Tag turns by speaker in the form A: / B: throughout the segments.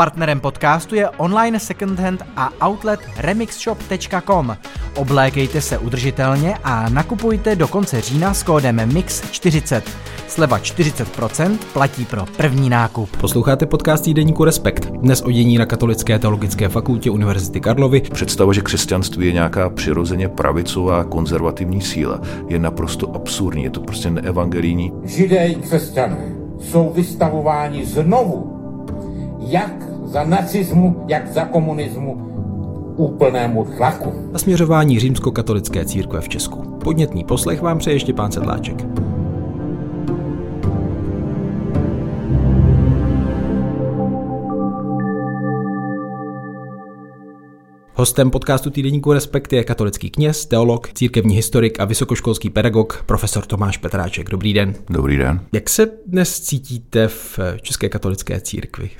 A: Partnerem podcastu je online secondhand a outlet remixshop.com. Oblékejte se udržitelně a nakupujte do konce října s kódem MIX40. Sleva 40% platí pro první nákup.
B: Posloucháte podcast týdeníku Respekt. Dnes o dění na Katolické teologické fakultě Univerzity Karlovy.
C: Představa, že křesťanství je nějaká přirozeně pravicová konzervativní síla, je naprosto absurdní, je to prostě neevangelijní.
D: Židé i křesťané jsou vystavováni znovu, jak za nacismu, jak za komunismu, úplnému tlaku.
B: A směřování římskokatolické církve v Česku. Podnětný poslech vám přeje ještě pán Sedláček. Hostem podcastu týdeníku Respekt je katolický kněz, teolog, církevní historik a vysokoškolský pedagog profesor Tomáš Petráček. Dobrý den.
C: Dobrý den.
B: Jak se dnes cítíte v České katolické církvi?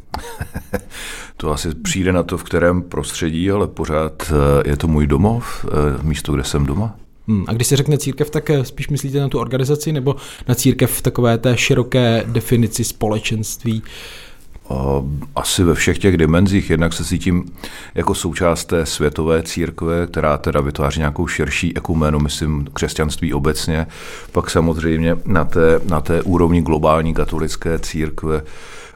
C: to asi přijde na to, v kterém prostředí, ale pořád eh, je to můj domov, eh, místo, kde jsem doma.
B: Hmm, a když se řekne církev, tak eh, spíš myslíte na tu organizaci nebo na církev v takové té široké definici společenství?
C: Asi ve všech těch dimenzích. Jednak se cítím jako součást té světové církve, která teda vytváří nějakou širší ekuménu, myslím křesťanství obecně. Pak samozřejmě na té, na té úrovni globální katolické církve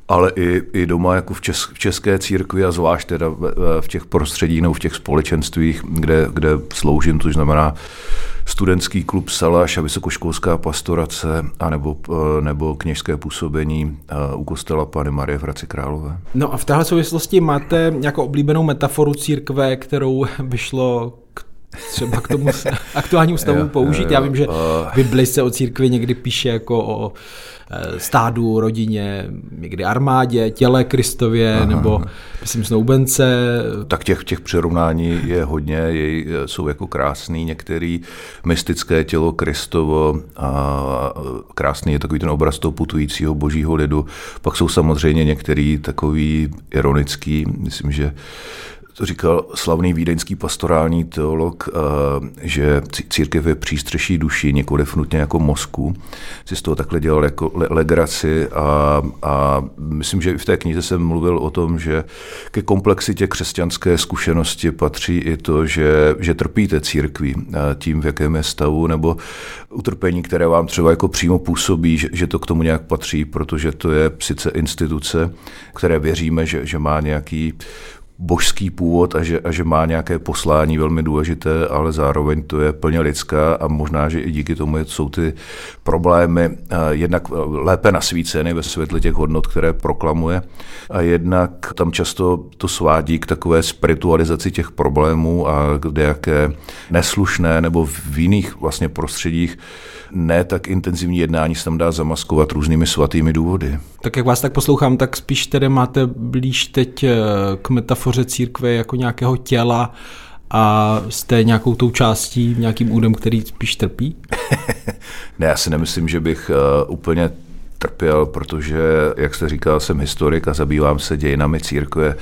C: ale i, i doma jako v, čes, v české církvi a zvlášť teda v, v těch prostředích nebo v těch společenstvích, kde, kde sloužím, to znamená studentský klub Salaš a vysokoškolská pastorace a nebo, eh, nebo kněžské působení eh, u kostela Pany Marie v Hradci Králové.
B: No a v téhle souvislosti máte nějakou oblíbenou metaforu církve, kterou by šlo k třeba k tomu aktuálnímu stavu použít. Já vím, že v Bibli se o církvi někdy píše jako o Eh, stádu, rodině, někdy armádě, těle Kristově, Aha. nebo myslím snoubence.
C: Tak těch, těch přirovnání je hodně, jej, jsou jako krásný, některý mystické tělo Kristovo a krásný je takový ten obraz toho putujícího božího lidu. Pak jsou samozřejmě některý takový ironický, myslím, že to říkal slavný vídeňský pastorální teolog, eh, že církev je přístřeší duši, nikoli nutně jako mozku. Si z toho takhle dělal jako legraci a, a myslím, že i v té knize jsem mluvil o tom, že ke komplexitě křesťanské zkušenosti patří i to, že, že trpíte církví eh, tím, v jakém je stavu, nebo utrpení, které vám třeba jako přímo působí, že, že to k tomu nějak patří, protože to je sice instituce, které věříme, že, že má nějaký božský původ a že, a že má nějaké poslání velmi důležité, ale zároveň to je plně lidská a možná, že i díky tomu jsou ty problémy eh, jednak lépe nasvíceny ve světle těch hodnot, které proklamuje. A jednak tam často to svádí k takové spiritualizaci těch problémů a kde jaké neslušné nebo v jiných vlastně prostředích ne tak intenzivní jednání se tam dá zamaskovat různými svatými důvody.
B: Tak jak vás tak poslouchám, tak spíš tedy máte blíž teď eh, k metafoře církve jako nějakého těla a jste nějakou tou částí, nějakým údem, který spíš trpí?
C: ne, já si nemyslím, že bych uh, úplně trpěl, protože, jak jste říkal, jsem historik a zabývám se dějinami církve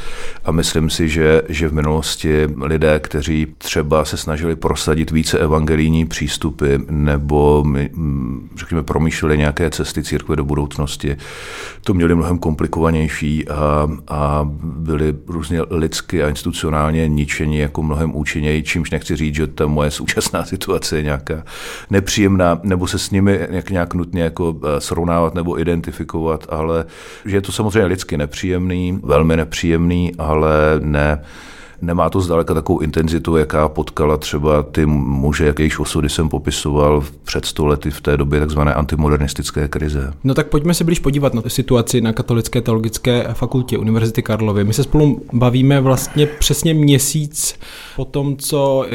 C: a myslím si, že, že v minulosti lidé, kteří třeba se snažili prosadit více evangelijní přístupy nebo, řekněme, promýšleli nějaké cesty církve do budoucnosti, to měli mnohem komplikovanější a, a byli různě lidsky a institucionálně ničení jako mnohem účinněji, čímž nechci říct, že ta moje současná situace je nějaká nepříjemná, nebo se s nimi nějak, nějak nutně jako eh, srovnávat nebo identifikovat, ale že je to samozřejmě lidsky nepříjemný, velmi nepříjemný, ale ne Nemá to zdaleka takovou intenzitu, jaká potkala třeba ty muže, jakýchž osudy jsem popisoval před stolety v té době takzvané antimodernistické krize.
B: No tak pojďme se blíž podívat na situaci na Katolické teologické fakultě Univerzity Karlovy. My se spolu bavíme vlastně přesně měsíc po tom, co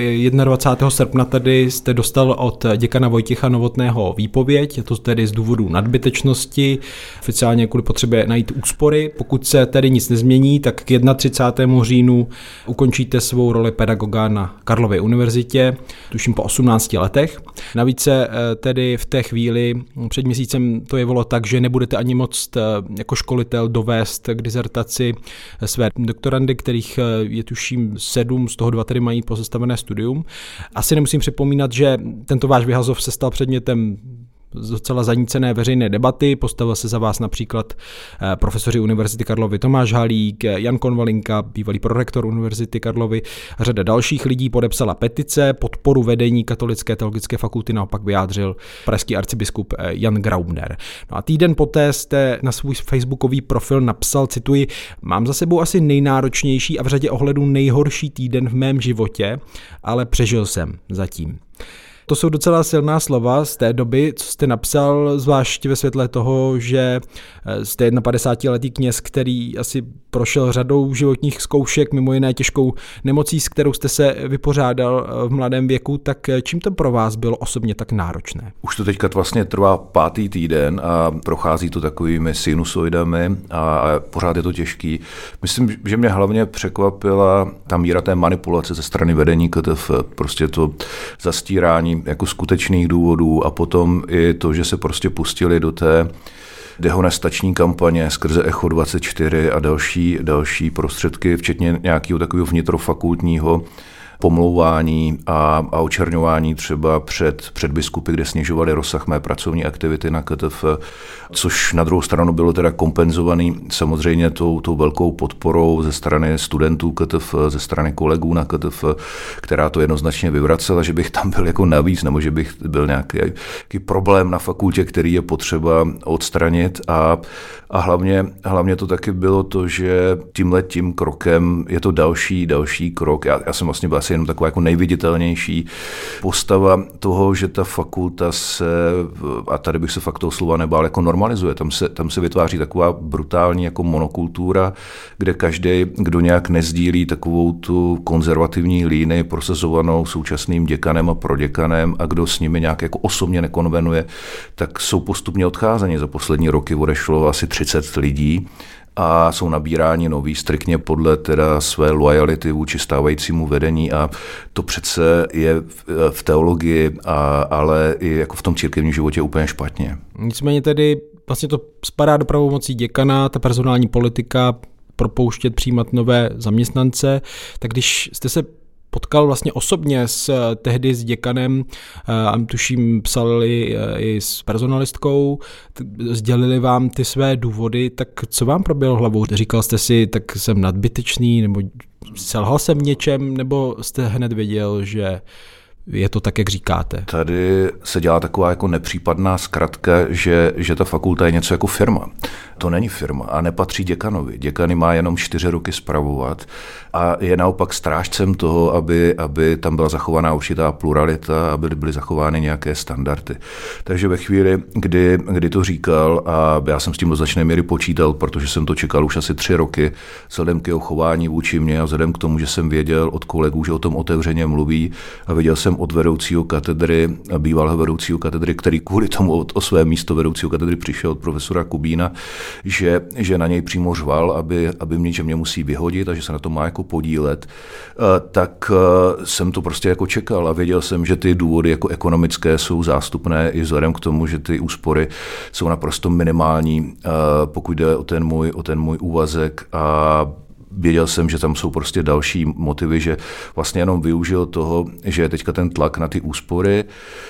B: 21. srpna tady jste dostal od děkana Vojtěcha Novotného výpověď, to tedy z důvodu nadbytečnosti, oficiálně kvůli potřebě najít úspory. Pokud se tedy nic nezmění, tak k 31. říjnu ukončíte svou roli pedagoga na Karlově univerzitě, tuším po 18 letech. Navíc se eh, tedy v té chvíli před měsícem to jevilo tak, že nebudete ani moc eh, jako školitel dovést k dizertaci své doktorandy, kterých eh, je tuším sedm, z toho dva tedy mají pozastavené studium. Asi nemusím připomínat, že tento váš vyhazov se stal předmětem docela zanícené veřejné debaty. Postavil se za vás například eh, profesoři Univerzity Karlovy Tomáš Halík, Jan Konvalinka, bývalý prorektor Univerzity Karlovy řada dalších lidí podepsala petice. Podporu vedení Katolické teologické fakulty naopak vyjádřil pražský arcibiskup eh, Jan Graubner. No a týden poté jste na svůj facebookový profil napsal, cituji, mám za sebou asi nejnáročnější a v řadě ohledů nejhorší týden v mém životě, ale přežil jsem zatím. To jsou docela silná slova z té doby, co jste napsal, zvlášť ve světle toho, že eh, jste 51-letý kněz, který asi prošel řadou životních zkoušek, mimo jiné těžkou nemocí, s kterou jste se vypořádal eh, v mladém věku, tak eh, čím to pro vás bylo osobně tak náročné?
C: Už to teďka vlastně trvá pátý týden a prochází to takovými sinusoidami a, a pořád je to těžký. Myslím, že mě hlavně překvapila ta míra té manipulace ze strany vedení KTF, prostě to zastírání jako skutečných důvodů a potom i to, že se prostě pustili do té dehonestační kampaně skrze Echo 24 a další, další prostředky, včetně nějakého takového vnitrofakultního pomlouvání a, a očerňování třeba před, před biskupy, kde snižovali rozsah mé pracovní aktivity na KTF, což na druhou stranu bylo teda kompenzovaný samozřejmě tou, tou velkou podporou ze strany studentů KTF, ze strany kolegů na KTF, která to jednoznačně vyvracela, že bych tam byl jako navíc, nebo že bych byl nějaký, nějaký problém na fakultě, který je potřeba odstranit a, a hlavně, hlavně to taky bylo to, že tímhle tím krokem je to další, další krok. Já, já jsem vlastně byl asi jenom taková jako nejviditelnější postava toho, že ta fakulta se, a tady bych se fakt toho slova nebál, jako normalizuje. Tam se, tam se vytváří taková brutální jako monokultura, kde každý, kdo nějak nezdílí takovou tu konzervativní línii prosazovanou současným děkanem a proděkanem a kdo s nimi nějak jako osobně nekonvenuje, tak jsou postupně odcházeni. Za poslední roky odešlo asi 30 lidí a jsou nabíráni noví striktně podle teda své lojality vůči stávajícímu vedení a to přece je v teologii, a, ale i jako v tom církevním životě úplně špatně.
B: Nicméně tedy vlastně to spadá do pravomocí děkana, ta personální politika, propouštět, přijímat nové zaměstnance, tak když jste se potkal vlastně osobně s eh, tehdy s děkanem, eh, a tuším psali eh, i s personalistkou, sdělili vám ty své důvody, tak co vám proběhlo hlavou? Říkal jste si, tak jsem nadbytečný, nebo selhal jsem něčem, nebo jste hned věděl, že je to tak, jak říkáte.
C: Tady se dělá taková jako nepřípadná zkratka, že, že ta fakulta je něco jako firma. To není firma a nepatří děkanovi. Děkany má jenom čtyři roky spravovat a je naopak strážcem toho, aby, aby tam byla zachovaná určitá pluralita, aby byly zachovány nějaké standardy. Takže ve chvíli, kdy, kdy to říkal, a já jsem s tím do značné míry počítal, protože jsem to čekal už asi tři roky, vzhledem k jeho chování vůči mě a vzhledem k tomu, že jsem věděl od kolegů, že o tom otevřeně mluví a viděl jsem od vedoucího katedry, bývalého vedoucího katedry, který kvůli tomu o, o své místo vedoucího katedry přišel od profesora Kubína, že, že na něj přímo řval, aby, aby mě, že mě musí vyhodit a že se na to má jako podílet, eh, tak eh, jsem to prostě jako čekal a věděl jsem, že ty důvody jako ekonomické jsou zástupné i vzhledem k tomu, že ty úspory jsou naprosto minimální, eh, pokud jde o ten můj, o ten můj úvazek a věděl jsem, že tam jsou prostě další motivy, že vlastně jenom využil toho, že je teďka ten tlak na ty úspory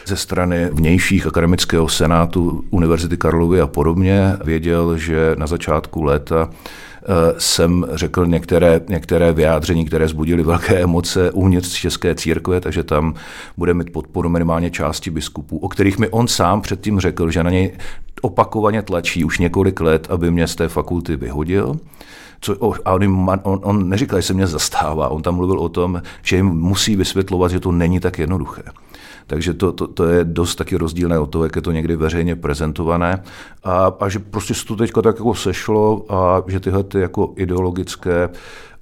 C: ze strany vnějších akademického senátu Univerzity Karlovy a podobně. Věděl, že na začátku léta eh, jsem řekl některé, některé vyjádření, které zbudily velké emoce uvnitř České církve, takže tam bude mít podporu minimálně části biskupů, o kterých mi on sám předtím řekl, že na něj opakovaně tlačí už několik let, aby mě z té fakulty vyhodil. Co, a on, on, on neříkal, že se mě zastává, on tam mluvil o tom, že jim musí vysvětlovat, že to není tak jednoduché. Takže to, to, to je dost taky rozdílné od toho, jak je to někdy veřejně prezentované. A, a že prostě se to teďka tak jako sešlo a že tyhle ty jako ideologické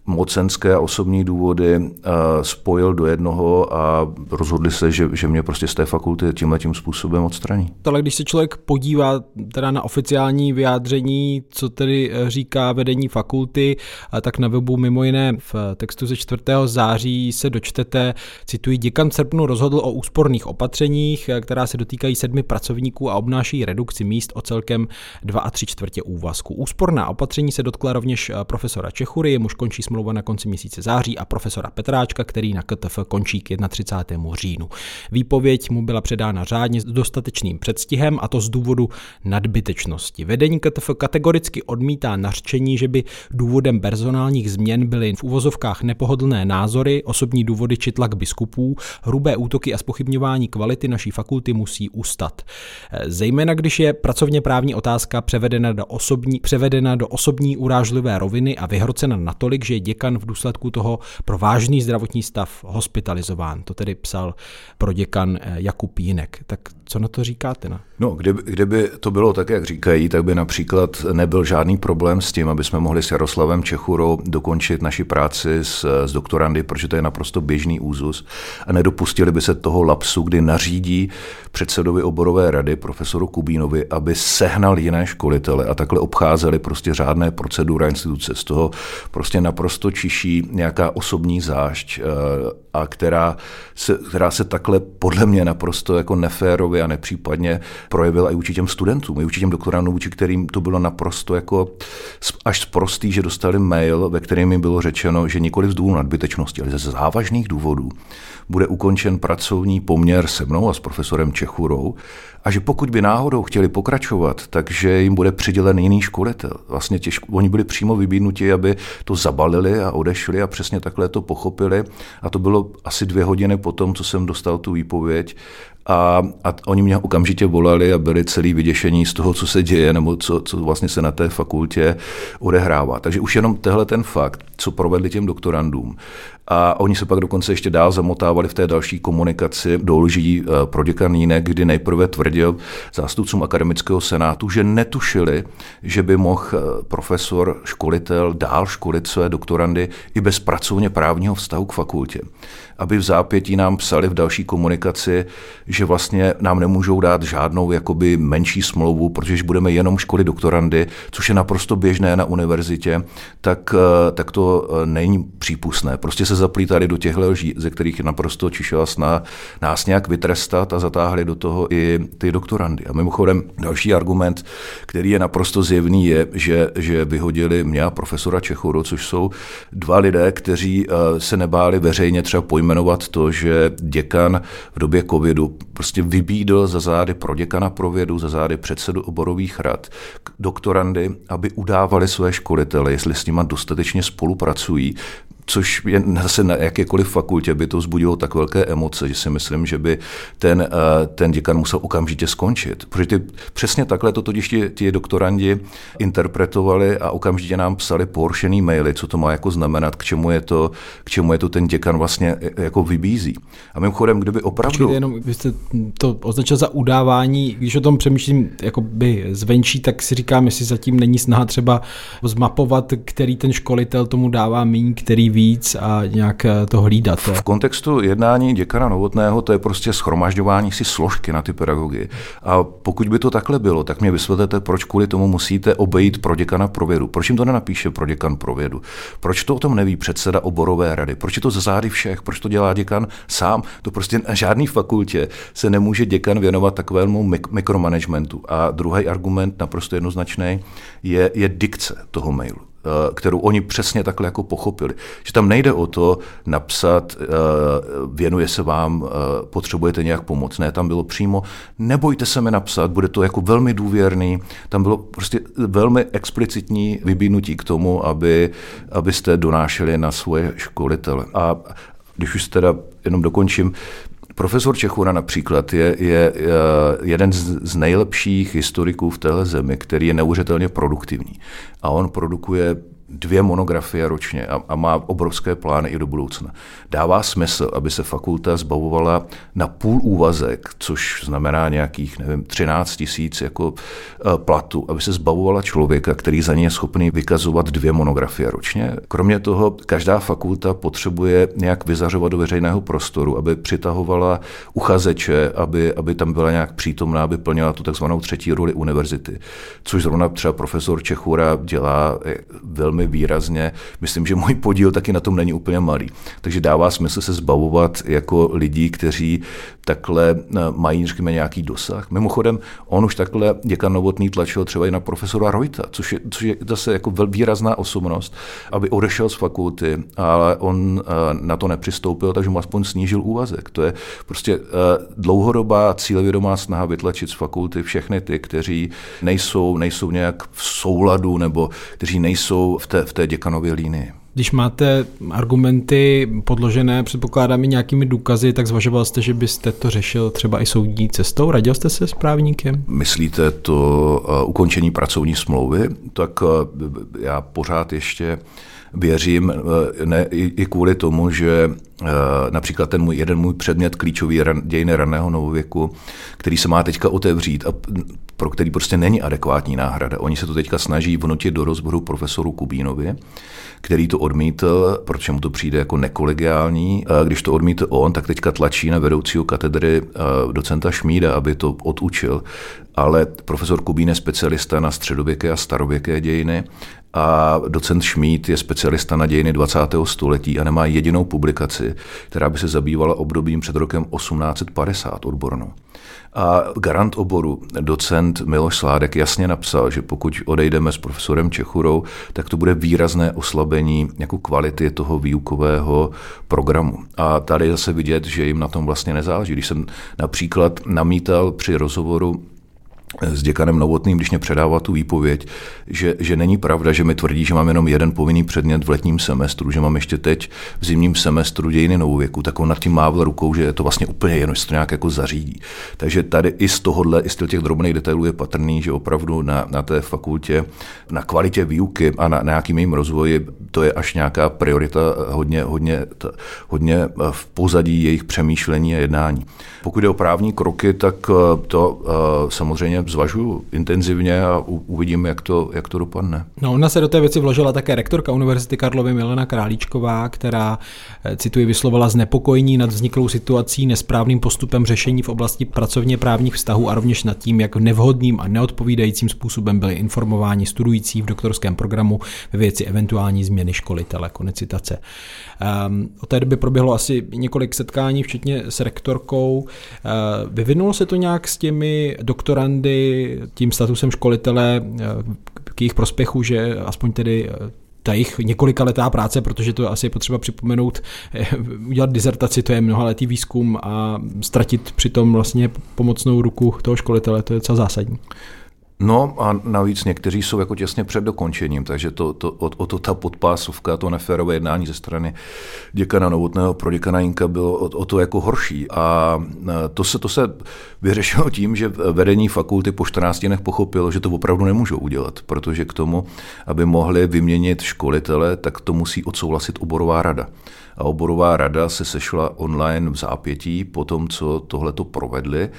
C: mocenské a osobní důvody eh, spojil do jednoho a rozhodli se, že, že mě prostě z té fakulty tímhle tím způsobem odstraní.
B: Ale když se člověk podívá teda na oficiální vyjádření, co tedy eh, říká vedení fakulty, tak na webu mimo jiné v textu ze 4. září se dočtete, cituji, děkan srpnu rozhodl o úsporných opatřeních, eh, která se dotýkají sedmi pracovníků a obnáší redukci míst o celkem 2 a 3 čtvrtě úvazku. Úsporná opatření se dotkla rovněž profesora Čechury, jemuž končí na konci měsíce září a profesora Petráčka, který na KTF končí k 31. říjnu. Výpověď mu byla předána řádně s dostatečným předstihem a to z důvodu nadbytečnosti. Vedení KTF kategoricky odmítá nařčení, že by důvodem personálních změn byly v uvozovkách nepohodlné názory, osobní důvody či tlak biskupů, hrubé útoky a spochybňování kvality naší fakulty musí ustat. Zejména když je pracovně právní otázka převedena do osobní, převedena do osobní urážlivé roviny a vyhrocena natolik, že děkan v důsledku toho pro vážný zdravotní stav hospitalizován. To tedy psal pro děkan eh, Jakub Jinek. Tak co na to říkáte? Na?
C: No, kdyby, kdyby to bylo tak, jak říkají, tak by například nebyl žádný problém s tím, aby jsme mohli s Jaroslavem Čechurou dokončit naši práci s, s doktorandy, protože to je naprosto běžný úzus a nedopustili by se toho lapsu, kdy nařídí předsedovi oborové rady, profesoru Kubínovi, aby sehnal jiné školitele a takhle obcházeli prostě řádné procedury a instituce. Z toho prostě naprosto čiší nějaká osobní zášť, eh, a která se, která se takhle podle mě naprosto jako neférově a nepřípadně projevila i vůči těm studentům, i vůči těm doktorandům, vůči kterým to bylo naprosto jako až sprostý, že dostali mail, ve kterém jim bylo řečeno, že nikoli z důvodu nadbytečnosti, ale ze závažných důvodů bude ukončen pracovní poměr se mnou a s profesorem Čechurou a že pokud by náhodou chtěli pokračovat, takže jim bude přidělen jiný školitel. Vlastně těžko, oni byli přímo vybídnuti, aby to zabalili a odešli a přesně takhle to pochopili. A to bylo asi dvě hodiny po tom, co jsem dostal tu výpověď a, a oni mě okamžitě volali a byli celý vyděšení z toho, co se děje, nebo co, co vlastně se na té fakultě odehrává. Takže už jenom tehle ten fakt, co provedli těm doktorandům, a oni se pak dokonce ještě dál zamotávali v té další komunikaci do lží eh, pro děkanínek, kdy nejprve tvrdil zástupcům akademického senátu, že netušili, že by mohl eh, profesor, školitel dál školit své doktorandy i bez pracovně právního vztahu k fakultě aby v zápětí nám psali v další komunikaci, že vlastně nám nemůžou dát žádnou jakoby menší smlouvu, protože budeme jenom školit doktorandy, což je naprosto běžné na univerzitě, tak, eh, tak to eh, není přípustné. Prostě se zaplítali do těchto lží, ze kterých je naprosto čišela sná nás nějak vytrestat a zatáhli do toho i ty doktorandy. A mimochodem další argument, který je naprosto zjevný, je, že, že vyhodili mě a profesora Čechuru, což jsou dva lidé, kteří eh, se nebáli veřejně třeba pojmenovat pojmenovat to, že děkan v době covidu prostě vybídl za zády pro děkana pro vědu, za zády předsedu oborových rad, doktorandy, aby udávali své školitele, jestli s nima dostatečně spolupracují, což je zase na jakékoliv fakultě by to vzbudilo tak velké emoce, že si myslím, že by ten, eh, ten děkan musel okamžitě skončit. Protože ty, přesně takhle to totiž ti, ti doktorandi interpretovali a okamžitě nám psali poršený maily, co to má jako znamenat, k čemu je to, k čemu je to ten děkan vlastně eh, jako vybízí. A mimochodem, kdyby opravdu... Počkejte,
B: jenom, vy jste to označil za udávání, když o tom přemýšlím jakoby zvenčí, tak si říkám, jestli zatím není snaha třeba zmapovat, který ten školitel tomu dává míň, který víc a nějak eh, to hlídat.
C: V kontextu jednání děkana Novotného to je prostě schromažďování si složky na ty pedagogy. A pokud by to takhle bylo, tak mě vysvětlete, proč kvůli tomu musíte obejít pro děkana pro vědu. Proč jim to nenapíše pro děkan pro vědu? Proč to o tom neví předseda oborové rady? Proč je to za zády všech? Proč to dělá děkan sám? To prostě na žádný fakultě se nemůže děkan věnovat takovému mik- mikromanagementu. A druhý argument, naprosto jednoznačný, je, je dikce toho mailu. Eh, kterou oni přesně takhle jako pochopili. Že tam nejde o to napsat, eh, věnuje se vám, eh, potřebujete nějak pomoc. Ne, tam bylo přímo, nebojte se mi napsat, bude to jako velmi důvěrný. Tam bylo prostě velmi explicitní vybídnutí k tomu, aby, abyste donášeli na svoje školitele. A když už teda jenom dokončím, Profesor Čechura například je, je jeden z nejlepších historiků v téhle zemi, který je neuvěřitelně produktivní. A on produkuje dvě monografie ročně a, a má obrovské plány i do budoucna. Dává smysl, aby se fakulta zbavovala na půl úvazek, což znamená nějakých, nevím, 13 tisíc jako e, platu, aby se zbavovala člověka, který za ně je schopný vykazovat dvě monografie ročně. Kromě toho, každá fakulta potřebuje nějak vyzařovat do veřejného prostoru, aby přitahovala uchazeče, aby, aby tam byla nějak přítomná, aby plnila tu takzvanou třetí roli univerzity, což zrovna třeba profesor Čechura dělá velmi velmi výrazně. Myslím, že můj podíl taky na tom není úplně malý. Takže dává smysl se zbavovat jako lidí, kteří takhle eh, mají, řekněme, nějaký dosah. Mimochodem, on už takhle děkan Novotný tlačil třeba i na profesora Rojta, což je, což je zase jako výrazná osobnost, aby odešel z fakulty, ale on eh, na to nepřistoupil, takže mu aspoň snížil úvazek. To je prostě eh, dlouhodobá cílevědomá snaha vytlačit z fakulty všechny ty, kteří nejsou, nejsou nějak v souladu nebo kteří nejsou v té, v té děkanově línii.
B: Když máte argumenty podložené, předpokládám i nějakými důkazy, tak zvažoval jste, že byste to řešil třeba i soudní cestou? Radil jste se s právníkem?
C: Myslíte to uh, ukončení pracovní smlouvy? Tak uh, já pořád ještě věřím, uh, ne, i, i kvůli tomu, že například ten můj, jeden můj předmět klíčový ran, dějiny raného novověku, který se má teďka otevřít a pro který prostě není adekvátní náhrada. Oni se to teďka snaží vnutit do rozboru profesoru Kubínovi, který to odmítl, protože mu to přijde jako nekolegiální. Když to odmítl on, tak teďka tlačí na vedoucího katedry docenta Šmída, aby to odučil. Ale profesor Kubín je specialista na středověké a starověké dějiny a docent Šmíd je specialista na dějiny 20. století a nemá jedinou publikaci, která by se zabývala obdobím před rokem 1850 odbornou. A garant oboru, docent Miloš Sládek, jasně napsal, že pokud odejdeme s profesorem Čechurou, tak to bude výrazné oslabení jako kvality toho výukového programu. A tady zase vidět, že jim na tom vlastně nezáleží. Když jsem například namítal při rozhovoru s děkanem Novotným, když mě předává tu výpověď, že, že není pravda, že mi tvrdí, že mám jenom jeden povinný předmět v letním semestru, že mám ještě teď v zimním semestru dějiny novověku, tak on nad tím mávl rukou, že je to vlastně úplně jedno, že se to nějak jako zařídí. Takže tady i z tohohle, i z těch drobných detailů je patrný, že opravdu na, na té fakultě, na kvalitě výuky a na, na nějakým jejím rozvoji, to je až nějaká priorita hodně, hodně, hodně v pozadí jejich přemýšlení a jednání. Pokud je o právní kroky, tak eh, to eh, samozřejmě zvažuju intenzivně a uvidím, jak to, jak to dopadne.
B: No, ona se do té věci vložila také rektorka Univerzity Karlovy Milena Králíčková, která, eh, cituji, vyslovala znepokojení nad vzniklou situací, nesprávným postupem řešení v oblasti pracovně právních vztahů a rovněž nad tím, jak nevhodným a neodpovídajícím způsobem byli informováni studující v doktorském programu ve věci eventuální změny školitele. Konec citace. Um, od té doby proběhlo asi několik setkání, včetně s rektorkou. Uh, vyvinulo se to nějak s těmi doktorandy, tím statusem školitele uh, k jejich prospěchu, že aspoň tedy ta jejich letá práce, protože to asi je potřeba připomenout, udělat dizertaci, to je mnohaletý výzkum a ztratit přitom vlastně pomocnou ruku toho školitele, to je docela zásadní.
C: No a navíc někteří jsou jako těsně před dokončením, takže to, to, o, o to ta podpásovka, to neférové jednání ze strany děkana Novotného pro děkana Jinka bylo o, o to jako horší. A to se, to se vyřešilo tím, že vedení fakulty po 14 dnech pochopilo, že to opravdu nemůžou udělat, protože k tomu, aby mohli vyměnit školitele, tak to musí odsouhlasit oborová rada a oborová rada se sešla online v zápětí po tom, co tohle to provedli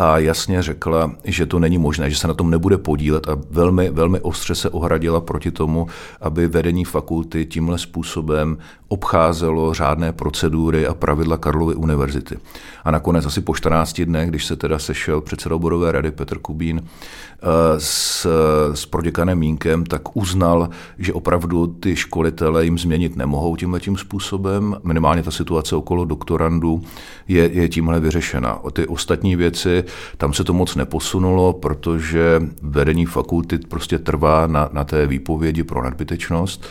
C: a jasně řekla, že to není možné, že se na tom nebude podílet a velmi, velmi ostře se ohradila proti tomu, aby vedení fakulty tímhle způsobem obcházelo řádné procedury a pravidla Karlovy univerzity. A nakonec asi po 14 dnech, když se teda sešel předseda oborové rady Petr Kubín eh, s, s proděkanem Mínkem, tak uznal, že opravdu ty školitele jim změnit nemohou tímhle tím způsobem. Minimálně ta situace okolo doktorandů je, je tímhle vyřešena. O ty ostatní věci, tam se to moc neposunulo, protože vedení fakulty prostě trvá na, na té výpovědi pro nadbytečnost.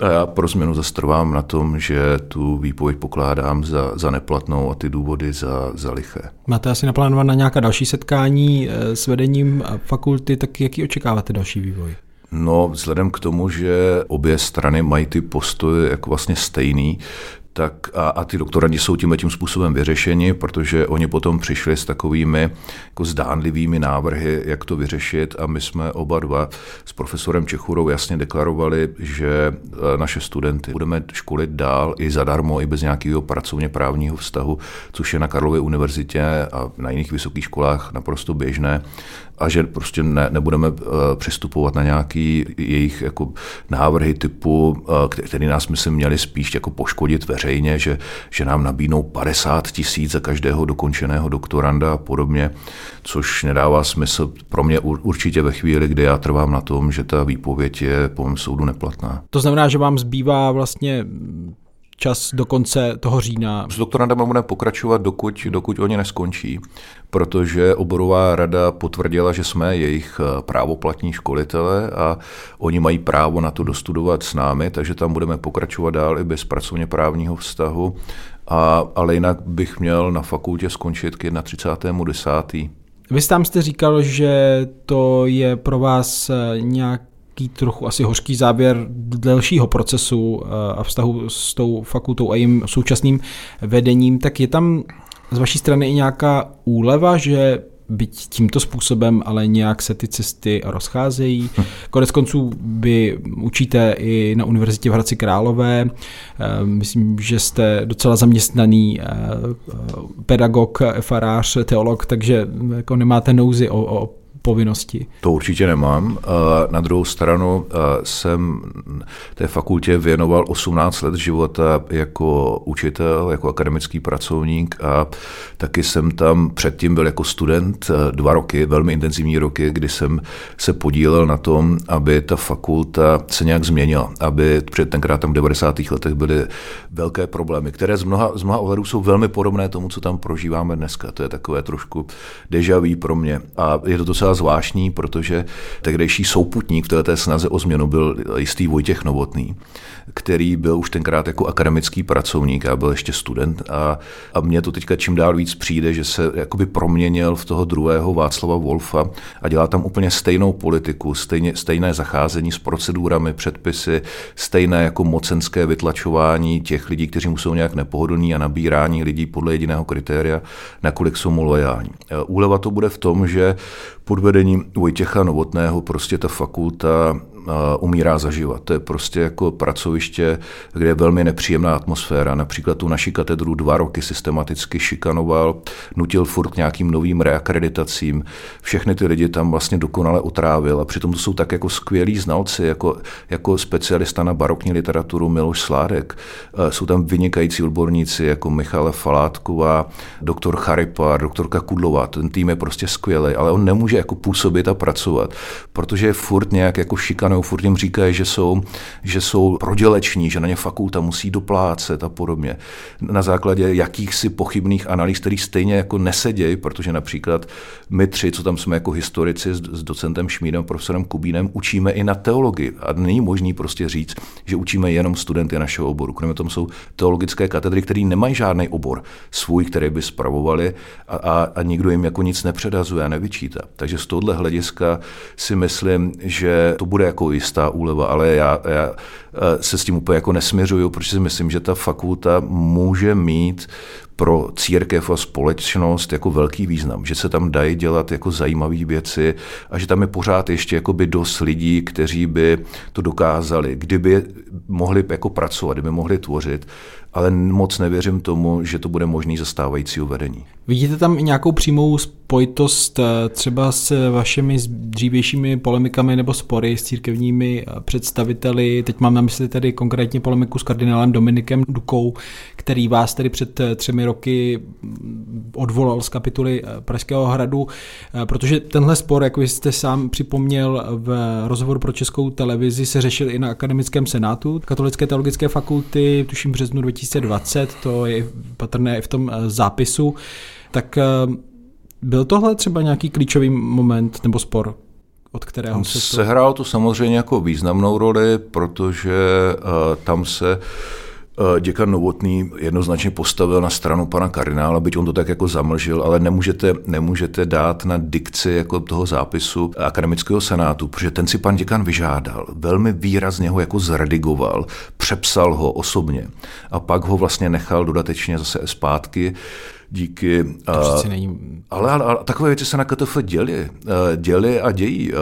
C: A já pro změnu zastrvám na tom, že tu výpověď pokládám za, za neplatnou a ty důvody za, za liché.
B: Máte asi naplánované nějaká další setkání eh, s vedením fakulty, tak jaký očekáváte další vývoj?
C: No, vzhledem k tomu, že obě strany mají ty postoje jako vlastně stejný, tak a, a ty doktorandi jsou tím tím způsobem vyřešeni, protože oni potom přišli s takovými jako zdánlivými návrhy, jak to vyřešit. A my jsme oba dva s profesorem Čechurou jasně deklarovali, že e, naše studenty budeme školit dál i zadarmo, i bez nějakého pracovně právního vztahu, což je na Karlově univerzitě a na jiných vysokých školách naprosto běžné a že prostě ne, nebudeme uh, přistupovat na nějaký jejich jako návrhy typu, uh, který nás, myslím, měli spíš jako poškodit veřejně, že, že nám nabídnou 50 tisíc za každého dokončeného doktoranda a podobně, což nedává smysl pro mě určitě ve chvíli, kdy já trvám na tom, že ta výpověď je po mém soudu neplatná.
B: To znamená, že vám zbývá vlastně čas do konce toho října.
C: S doktorandama budeme pokračovat, dokud, dokud oni neskončí, protože oborová rada potvrdila, že jsme jejich eh, právoplatní školitele a oni mají právo na to dostudovat s námi, takže tam budeme pokračovat dál i bez pracovně právního vztahu. A, ale jinak bych měl na fakultě skončit k 31.10.
B: Vy tam jste říkal, že to je pro vás eh, nějak takový trochu asi hořký závěr delšího procesu eh, a vztahu s tou fakultou a jejím současným vedením, tak je tam z vaší strany i nějaká úleva, že byť tímto způsobem, ale nějak se ty cesty rozcházejí. Hm. Konec konců vy učíte i na univerzitě v Hradci Králové. Eh, myslím, že jste docela zaměstnaný eh, pedagog, farář, teolog, takže jako nemáte nouzy o, o povinnosti?
C: To určitě nemám. Na druhou stranu jsem té fakultě věnoval 18 let života jako učitel, jako akademický pracovník a taky jsem tam předtím byl jako student dva roky, velmi intenzivní roky, kdy jsem se podílel na tom, aby ta fakulta se nějak změnila, aby před tenkrát tam v 90. letech byly velké problémy, které z mnoha, z mnoha ohledů jsou velmi podobné tomu, co tam prožíváme dneska. To je takové trošku deja pro mě. A je to docela docela zvláštní, protože tehdejší souputník v této snaze o změnu byl jistý Vojtěch Novotný, který byl už tenkrát jako akademický pracovník, a byl ještě student a, a mně to teďka čím dál víc přijde, že se jakoby proměnil v toho druhého Václava Wolfa a dělá tam úplně stejnou politiku, stejně, stejné zacházení s procedurami, předpisy, stejné jako mocenské vytlačování těch lidí, kteří mu jsou nějak nepohodlní a nabírání lidí podle jediného kritéria, nakolik jsou mu lojální. Úleva to bude v tom, že pod vedením Vojtěcha Novotného prostě ta fakulta umírá zaživa. To je prostě jako pracoviště, kde je velmi nepříjemná atmosféra. Například tu naši katedru dva roky systematicky šikanoval, nutil furt k nějakým novým reakreditacím. Všechny ty lidi tam vlastně dokonale otrávil a přitom to jsou tak jako skvělí znalci, jako, jako specialista na barokní literaturu Miloš Sládek. Jsou tam vynikající odborníci jako Michala Falátková, doktor Charipar, doktorka Kudlová. Ten tým je prostě skvělý, ale on nemůže jako působit a pracovat, protože je furt nějak jako šikanou stranou furt jim říkají, že jsou, že jsou proděleční, že na ně fakulta musí doplácet a podobně. Na základě jakýchsi pochybných analýz, který stejně jako nesedějí, protože například my tři, co tam jsme jako historici s, s docentem Šmídem, profesorem Kubínem, učíme i na teologii. A není možný prostě říct, že učíme jenom studenty našeho oboru. Kromě toho jsou teologické katedry, které nemají žádný obor svůj, který by spravovali a, a, a nikdo jim jako nic nepředazuje a nevyčítá. Takže z tohohle hlediska si myslím, že to bude jako jako jistá úleva, ale já, já eh, se s tím úplně jako nesměřuju, protože si myslím, že ta fakulta může mít pro církev a společnost jako velký význam, že se tam dají dělat jako zajímavé věci a že tam je pořád ještě jako by dost lidí, kteří by to dokázali, kdyby mohli jako pracovat, kdyby mohli tvořit, ale moc nevěřím tomu, že to bude možný za stávajícího vedení.
B: Vidíte tam i nějakou přímou spojitost eh, třeba s vašimi dřívějšími polemikami nebo spory s církevními eh, představiteli? Teď mám na mysli tedy konkrétně polemiku s kardinálem Dominikem Dukou, který vás tedy před eh, třemi roky mm, odvolal z kapituly Pražského hradu, protože tenhle spor, jak jste sám připomněl v rozhovoru pro českou televizi, se řešil i na akademickém senátu Katolické teologické fakulty, tuším březnu 2020, to je patrné i v tom zápisu. Tak eh, byl tohle třeba nějaký klíčový moment nebo spor, od kterého se to...
C: Sehrál to samozřejmě jako významnou roli, protože uh, tam se uh, Eh, děkan Novotný jednoznačně postavil na stranu pana kardinála, byť on to tak jako zamlžil, ale nemůžete, nemůžete dát na dikci jako toho zápisu akademického senátu, protože ten si pan děkan vyžádal. Velmi výrazně ho jako zredigoval, přepsal ho osobně a pak ho vlastně nechal dodatečně zase zpátky díky...
B: To není...
C: ale, ale, ale takové věci se na KTF děly, děly a dějí.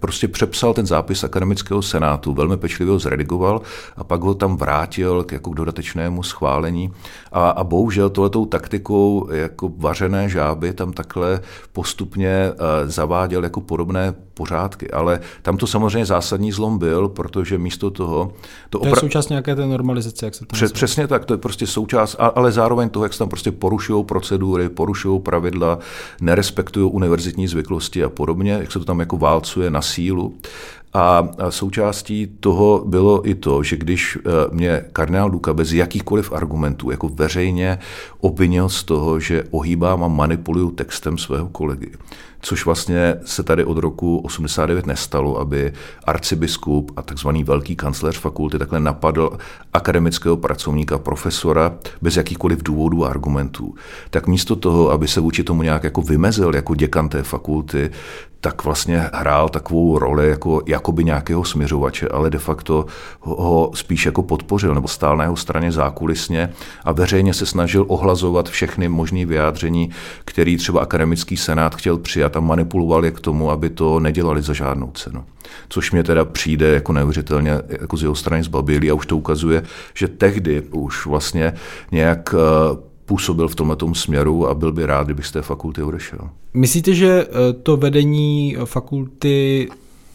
C: Prostě přepsal ten zápis akademického senátu, velmi pečlivě ho zredigoval a pak ho tam vrátil k, jako k dodatečnému schválení. A, a bohužel tohletou taktikou jako vařené žáby tam takhle postupně zaváděl jako podobné pořádky. Ale tam to samozřejmě zásadní zlom byl, protože místo toho...
B: To, to opra- je součást nějaké té normalizace, jak se to
C: Přes, Přesně tak, to je prostě součást, ale zároveň toho, jak se tam prostě porušují procedury, porušují pravidla, nerespektují univerzitní zvyklosti a podobně, jak se to tam jako válcuje na sílu. A součástí toho bylo i to, že když eh, mě kardinál Duka bez jakýchkoliv argumentů jako veřejně obvinil z toho, že ohýbám a manipuluju textem svého kolegy, což vlastně se tady od roku 89 nestalo, aby arcibiskup a takzvaný velký kancléř fakulty takhle napadl akademického pracovníka, profesora bez jakýchkoliv důvodů a argumentů. Tak místo toho, aby se vůči tomu nějak jako vymezil jako děkan té fakulty, tak vlastně hrál takovou roli jako jakoby nějakého směřovače, ale de facto ho spíš jako podpořil nebo stál na jeho straně zákulisně a veřejně se snažil ohlazovat všechny možné vyjádření, který třeba akademický senát chtěl přijat a manipuloval je k tomu, aby to nedělali za žádnou cenu. Což mě teda přijde jako neuvěřitelně jako z jeho strany zbabilý a už to ukazuje, že tehdy už vlastně nějak eh, působil v tomto směru a byl by rád, kdybych z té fakulty odešel.
B: Myslíte, že eh, to vedení fakulty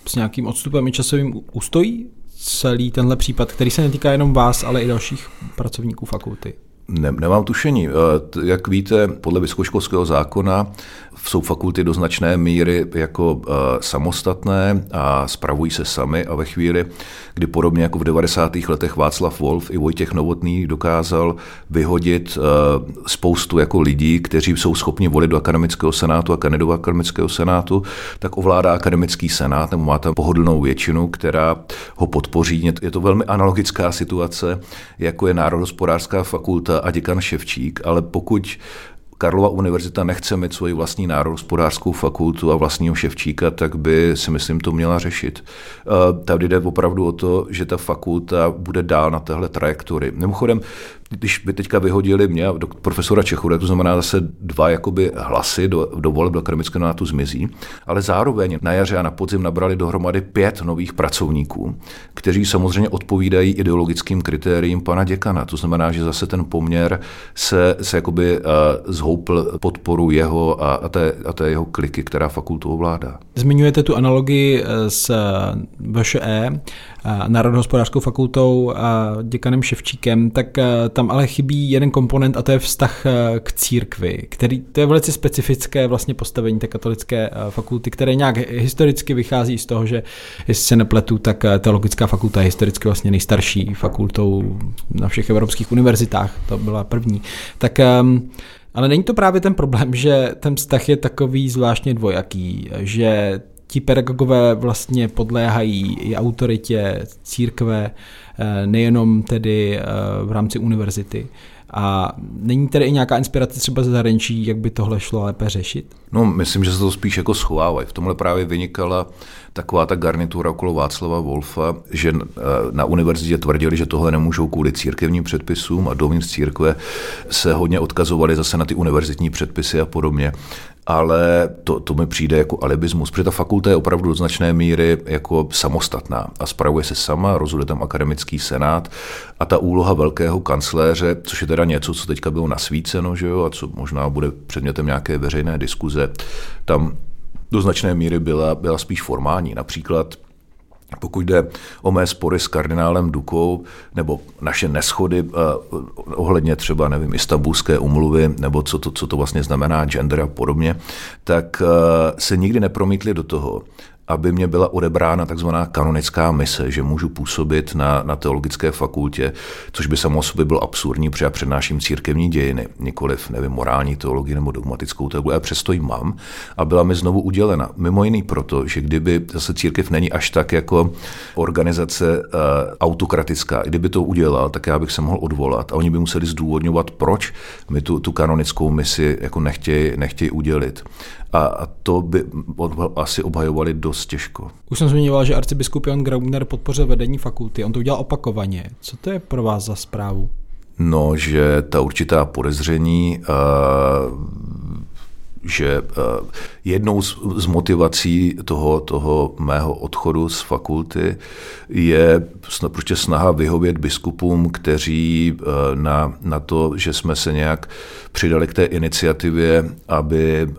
B: s nějakým odstupem i časovým ustojí celý tenhle případ, který se netýká jenom vás, ale i dalších pracovníků fakulty?
C: Ne, nemám tušení. Eh, jak víte, podle vysokoškolského zákona jsou fakulty do značné míry jako eh, samostatné a spravují se sami a ve chvíli, kdy podobně jako v 90. letech Václav Wolf i Vojtěch Novotný dokázal vyhodit eh, spoustu jako lidí, kteří jsou schopni volit do akademického senátu a kandidovat do akademického senátu, tak ovládá akademický senát nebo má tam pohodlnou většinu, která ho podpoří. Je to velmi analogická situace, jako je Národospodářská fakulta a děkan Ševčík, ale pokud Karlova univerzita nechce mít svoji vlastní národospodářskou fakultu a vlastního ševčíka, tak by si myslím to měla řešit. Tady jde opravdu o to, že ta fakulta bude dál na téhle trajektorii. Mimochodem, když by teďka vyhodili mě do profesora Čechu, to znamená zase dva jakoby hlasy do, do voleb do akademického nátu zmizí, ale zároveň na jaře a na podzim nabrali dohromady pět nových pracovníků, kteří samozřejmě odpovídají ideologickým kritériím pana děkana. To znamená, že zase ten poměr se, se jakoby uh, zhoupl podporu jeho a, a, té, a té jeho kliky, která fakultu ovládá.
B: Zmiňujete tu analogii eh, s VŠE, Národohospodářskou fakultou a děkanem Ševčíkem, tak tam ale chybí jeden komponent a to je vztah k církvi, který to je velice specifické vlastně postavení té katolické fakulty, které nějak historicky vychází z toho, že jestli se nepletu, tak teologická fakulta je historicky vlastně nejstarší fakultou na všech evropských univerzitách, to byla první. Tak ehm, ale není to právě ten problém, že ten vztah je takový zvláštně dvojaký, že ti pedagogové vlastně podléhají i autoritě církve, eh, nejenom tedy eh, v rámci univerzity. A není tedy i nějaká inspirace třeba ze zahraničí, jak by tohle šlo lépe řešit?
C: No, myslím, že se to spíš jako schovávají. V tomhle právě vynikala taková ta garnitura okolo Václava Wolfa, že eh, na univerzitě tvrdili, že tohle nemůžou kvůli církevním předpisům a dovnitř církve se hodně odkazovali zase na ty univerzitní předpisy a podobně ale to, to mi přijde jako alibismus, protože ta fakulta je opravdu do značné míry jako samostatná a spravuje se sama, rozhoduje tam akademický senát a ta úloha velkého kancléře, což je teda něco, co teďka bylo nasvíceno, že jo, a co možná bude předmětem nějaké veřejné diskuze, tam do značné míry byla, byla spíš formální. Například pokud jde o mé spory s kardinálem Dukou nebo naše neschody uh, ohledně třeba, nevím, istambulské umluvy nebo co to, co to vlastně znamená gender a podobně, tak uh, se nikdy nepromítli do toho, aby mě byla odebrána takzvaná kanonická mise, že můžu působit na, na teologické fakultě, což by samo sobě bylo absurdní, protože já přednáším církevní dějiny, nikoliv, nevím, morální teologii nebo dogmatickou teologii, ale přesto ji mám a byla mi znovu udělena. Mimo jiný proto, že kdyby zase církev není až tak jako organizace uh, autokratická, kdyby to udělal, tak já bych se mohl odvolat a oni by museli zdůvodňovat, proč mi tu, tu kanonickou misi jako nechtějí, nechtějí udělit. A to by asi obhajovali dost těžko.
B: Už jsem zmiňoval, že arcibiskup Jan Graubner podpořil vedení fakulty. On to udělal opakovaně. Co to je pro vás za zprávu?
C: No, že ta určitá podezření že eh, jednou z, motivací toho, toho mého odchodu z fakulty je prostě snaha vyhovět biskupům, kteří eh, na, na to, že jsme se nějak přidali k té iniciativě, aby eh,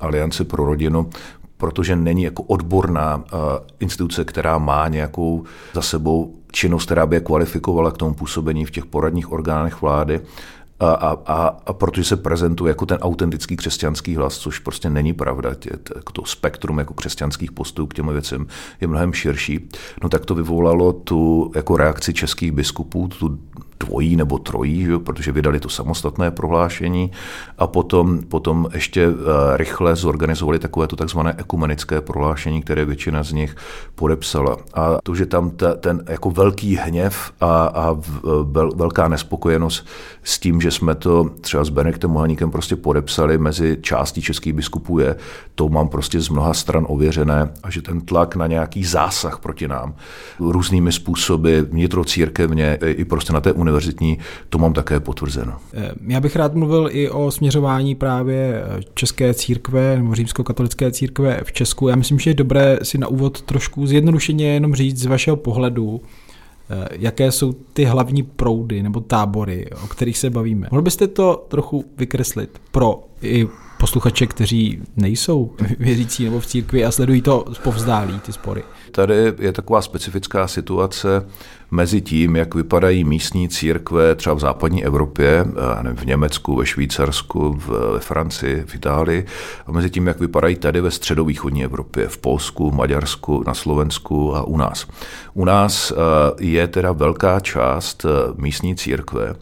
C: Aliance pro rodinu protože není jako odborná instituce, která má nějakou za sebou činnost, která by je kvalifikovala k tomu působení v těch poradních orgánech vlády, a, a, a, protože se prezentuje jako ten autentický křesťanský hlas, což prostě není pravda. Tě, to spektrum jako křesťanských postů k těm věcem je mnohem širší. No tak to vyvolalo tu jako reakci českých biskupů, tu dvojí nebo trojí, že? protože vydali to samostatné prohlášení a potom, potom ještě eh, rychle zorganizovali takové to takzvané ekumenické prohlášení, které většina z nich podepsala. A to, že tam ta, ten jako velký hněv a, a vel, velká nespokojenost s tím, že jsme to třeba s Benektem Mohaníkem prostě podepsali mezi částí českých biskupů je, to mám prostě z mnoha stran ověřené a že ten tlak na nějaký zásah proti nám různými způsoby vnitrocírkevně i prostě na té univerzitní, to mám také potvrzeno.
B: Eh, já bych rád mluvil i o směřování právě eh, české církve nebo římskokatolické církve v Česku. Já myslím, že je dobré si na úvod trošku zjednodušeně jenom říct z vašeho pohledu, eh, jaké jsou ty hlavní proudy nebo tábory, o kterých se bavíme. Mohl byste to trochu vykreslit pro i posluchače, kteří nejsou věřící nebo v církvi a sledují to povzdálí, ty spory?
C: Tady je taková specifická situace mezi tím, jak vypadají místní církve třeba v západní Evropě, v Německu, ve Švýcarsku, ve Francii, v Itálii, a mezi tím, jak vypadají tady ve středovýchodní Evropě, v Polsku, Maďarsku, na Slovensku a u nás. U nás je teda velká část místní církve,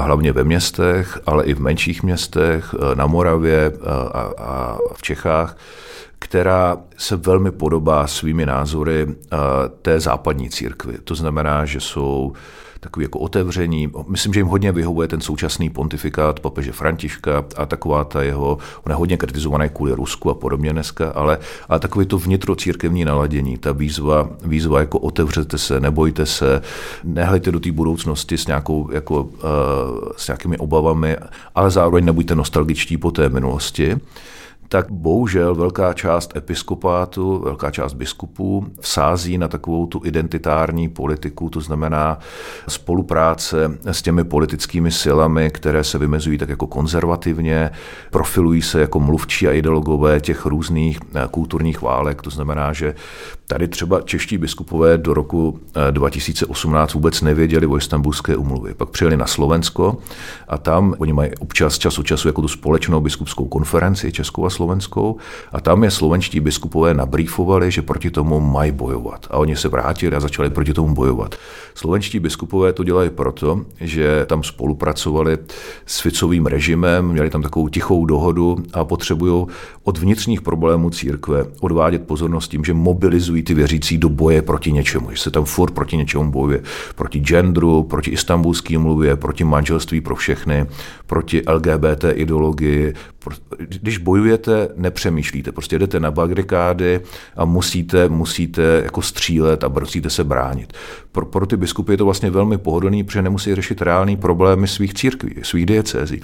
C: hlavně ve městech, ale i v menších městech, na Moravě a, a v Čechách, která se velmi podobá svými názory té západní církvy. To znamená, že jsou takový jako otevření. Myslím, že jim hodně vyhovuje ten současný pontifikát papeže Františka a taková ta jeho, on je hodně kritizovaný kvůli Rusku a podobně dneska, ale, ale takový to vnitrocírkevní naladění, ta výzva, výzva jako otevřete se, nebojte se, nehledejte do té budoucnosti s, nějakou, jako, uh, s nějakými obavami, ale zároveň nebuďte nostalgičtí po té minulosti tak bohužel velká část episkopátu, velká část biskupů vsází na takovou tu identitární politiku, to znamená spolupráce s těmi politickými silami, které se vymezují tak jako konzervativně, profilují se jako mluvčí a ideologové těch různých eh, kulturních válek, to znamená, že tady třeba čeští biskupové do roku 2018 eh, vůbec nevěděli o istambulské umluvě. Pak přijeli na Slovensko a tam oni mají občas čas od času jako tu společnou biskupskou konferenci Českou a slovenskou a tam je slovenští biskupové nabrýfovali, že proti tomu mají bojovat. A oni se vrátili a začali proti tomu bojovat. Slovenští biskupové to dělají proto, že tam spolupracovali s Ficovým režimem, měli tam takovou tichou dohodu a potřebují od vnitřních problémů církve odvádět pozornost tím, že mobilizují ty věřící do boje proti něčemu, že se tam furt proti něčemu bojuje. Proti genderu, proti istambulské mluvě, proti manželství pro všechny, proti LGBT ideologii. Když bojujete, nepřemýšlíte, prostě jdete na bagrikády a musíte, musíte jako střílet a musíte se bránit. Pro, pro ty biskupy je to vlastně velmi pohodlný, protože nemusí řešit reální problémy svých církví, svých diecézí.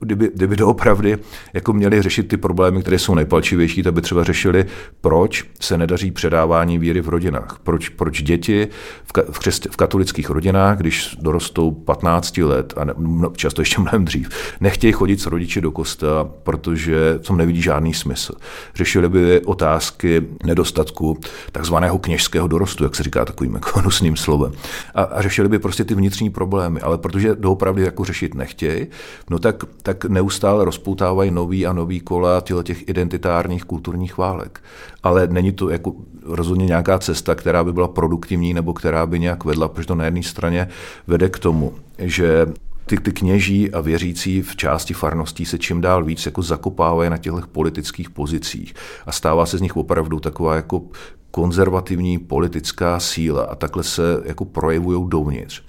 C: Kdyby, kdyby doopravdy jako měli řešit ty problémy, které jsou nejpalčivější, tak by třeba řešili, proč se nedaří předávání víry v rodinách. Proč, proč děti v, ka, v, křest, v katolických rodinách, když dorostou 15 let a ne, no, často ještě mnohem dřív, nechtějí chodit s rodiči do kostela, protože tom nevidí žádný smysl. Řešili by otázky nedostatku takzvaného kněžského dorostu, jak se říká takovým jako slovem. A, a řešili by prostě ty vnitřní problémy, ale protože doopravdy jako řešit nechtějí, no tak, tak neustále rozpoutávají nový a nový kola těch identitárních kulturních válek. Ale není to jako rozhodně nějaká cesta, která by byla produktivní nebo která by nějak vedla, protože to na jedné straně vede k tomu, že ty, ty kněží a věřící v části farností se čím dál víc jako zakopávají na těchto politických pozicích a stává se z nich opravdu taková jako konzervativní politická síla a takhle se jako projevují dovnitř.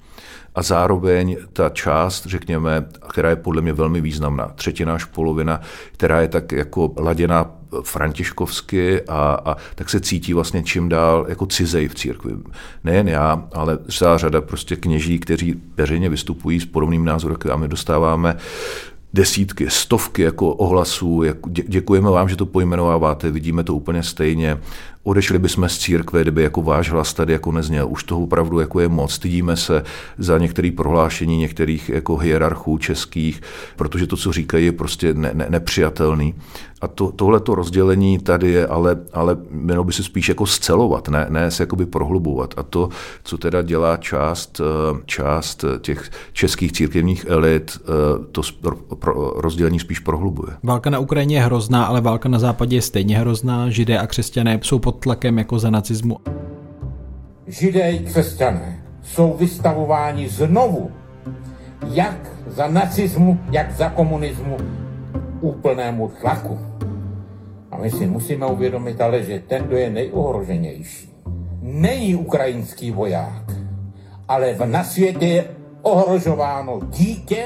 C: A zároveň ta část, řekněme, která je podle mě velmi významná, třetina až polovina, která je tak jako laděná františkovsky a, a tak se cítí vlastně čím dál jako cizej v církvi. Nejen já, ale celá řada prostě kněží, kteří veřejně vystupují s podobným názorem a my dostáváme desítky, stovky jako ohlasů, jako děkujeme vám, že to pojmenováváte, vidíme to úplně stejně, odešli bychom z církve, kdyby jako váš hlas tady jako nezněl. Už toho opravdu jako je moc. Stydíme se za některé prohlášení některých jako hierarchů českých, protože to, co říkají, je prostě ne, ne, nepřijatelný. A to, tohle to rozdělení tady je, ale, ale mělo by se spíš jako scelovat, ne, ne se jakoby prohlubovat. A to, co teda dělá část, eh, část těch českých církevních elit, eh, to rozdělení spíš prohlubuje.
B: Válka na Ukrajině je hrozná, ale válka na západě je stejně hrozná. Židé a křesťané jsou pod tlakem jako za nacismu.
D: Židé i křesťané jsou vystavováni znovu, jak za nacismu, jak za komunismu, úplnému tlaku. A my si musíme uvědomit ale, že ten, kdo je nejohroženější, není ukrajinský voják, ale v na světě je ohrožováno dítě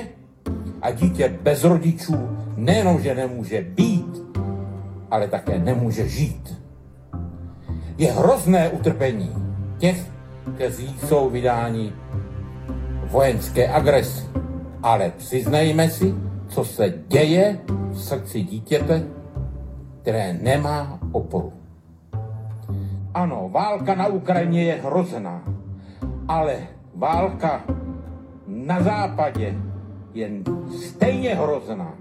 D: a dítě bez rodičů nejenom, že nemůže být, ale také nemůže žít je hrozné utrpení těch, kteří jsou vydáni vojenské agresi. Ale přiznejme si, co se děje v srdci dítěte, které nemá oporu. Ano, válka na Ukrajině je hrozná, ale válka na západě je stejně hrozná.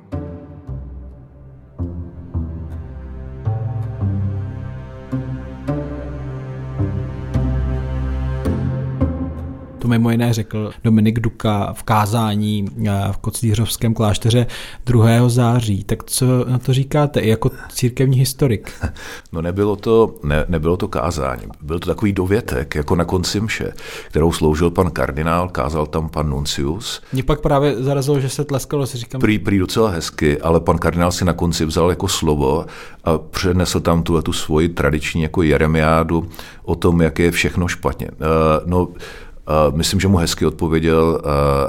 B: Mimo jiné řekl Dominik Duka v kázání eh, v Koclířovském klášteře 2. září. Tak co na to říkáte i jako církevní historik?
C: No nebylo to, ne, nebylo to kázání. Byl to takový dovětek, jako na konci mše, kterou sloužil pan kardinál, kázal tam pan Nuncius.
B: Mě pak právě zarazilo, že se tleskalo, si říkám.
C: Prý, prý docela hezky, ale pan kardinál si na konci vzal jako slovo a přednesl tam tu, tu svoji tradiční jako jeremiádu o tom, jak je všechno špatně. Uh, no, Myslím, že mu hezky odpověděl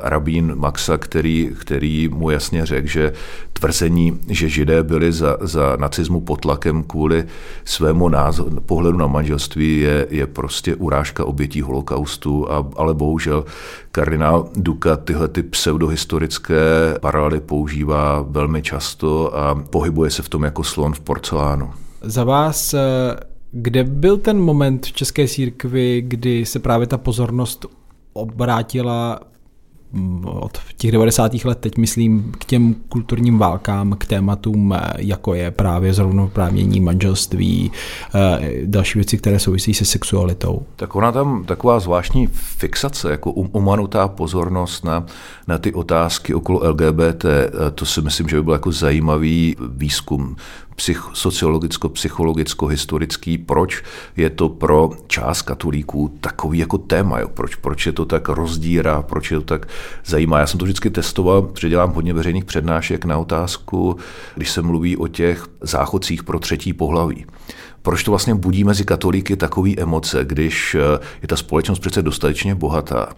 C: rabín Maxa, který, který mu jasně řekl, že tvrzení, že židé byli za, za nacismu pod tlakem kvůli svému názoru, pohledu na manželství je, je prostě urážka obětí holokaustu, a, ale bohužel kardinál Duka tyhle ty pseudohistorické paralely používá velmi často a pohybuje se v tom jako slon v porcelánu.
B: Za vás kde byl ten moment v České církvi, kdy se právě ta pozornost obrátila mm, od těch 90. let, teď myslím, k těm kulturním válkám, k tématům, eh, jako je právě zrovnoprávnění manželství, eh, další věci, které souvisí se sexualitou.
C: Tak ona tam taková zvláštní fixace, jako um, umanutá pozornost na, na ty otázky okolo LGBT, eh, to si myslím, že by byl jako zajímavý výzkum psych, sociologicko-psychologicko-historický, proč je to pro část katolíků takový jako téma, jo? Proč, proč je to tak rozdírá, proč je to tak zajímá. Já jsem to vždycky testoval, protože dělám hodně veřejných přednášek na otázku, když se mluví o těch záchodcích pro třetí pohlaví proč to vlastně budí mezi katolíky takové emoce, když je ta společnost přece dostatečně bohatá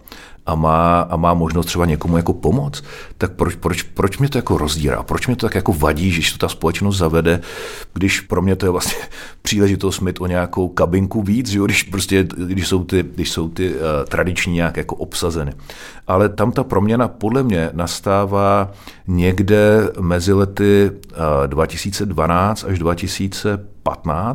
C: a má, a má možnost třeba někomu jako pomoct, tak proč, proč, proč mě to jako rozdírá? Proč mě to tak jako vadí, že to ta společnost zavede, když pro mě to je vlastně příležitost mít o nějakou kabinku víc, jo? Když, prostě, když jsou ty, když jsou ty uh, tradiční nějak jako obsazeny. Ale tam ta proměna podle mě nastává někde mezi lety uh, 2012 až 2015,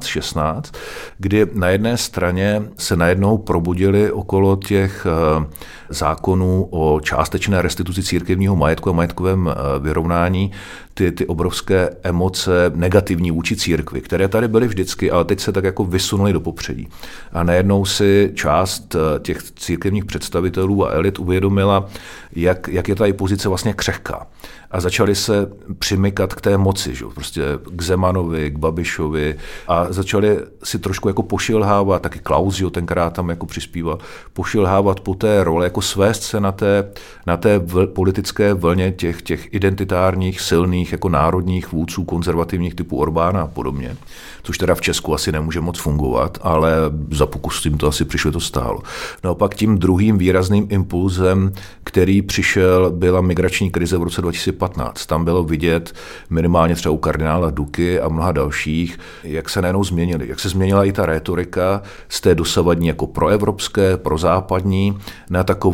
C: 16, kdy na jedné straně se najednou probudili okolo těch uh, zákonů o částečné restituci církevního majetku a majetkovém eh, vyrovnání ty, ty obrovské emoce negativní vůči církvi, které tady byly vždycky, ale teď se tak jako vysunuly do popředí. A najednou si část eh, těch církevních představitelů a elit uvědomila, jak, jak je ta její pozice vlastně křehká. A začali se přimykat k té moci, že? prostě k Zemanovi, k Babišovi, a začali si trošku jako pošilhávat, taky Klaus, jo, tenkrát tam jako přispíval, pošilhávat po té role, jako svést se na té, na té v, politické vlně těch, těch identitárních, silných, jako národních vůdců konzervativních typu Orbána a podobně, což teda v Česku asi nemůže moc fungovat, ale za pokus tím to asi přišlo to stálo. No a pak tím druhým výrazným impulzem, který přišel, byla migrační krize v roce 2015. Tam bylo vidět minimálně třeba u kardinála Duky a mnoha dalších, jak se najednou změnili, jak se změnila i ta rétorika z té dosavadní jako proevropské, prozápadní, na takovou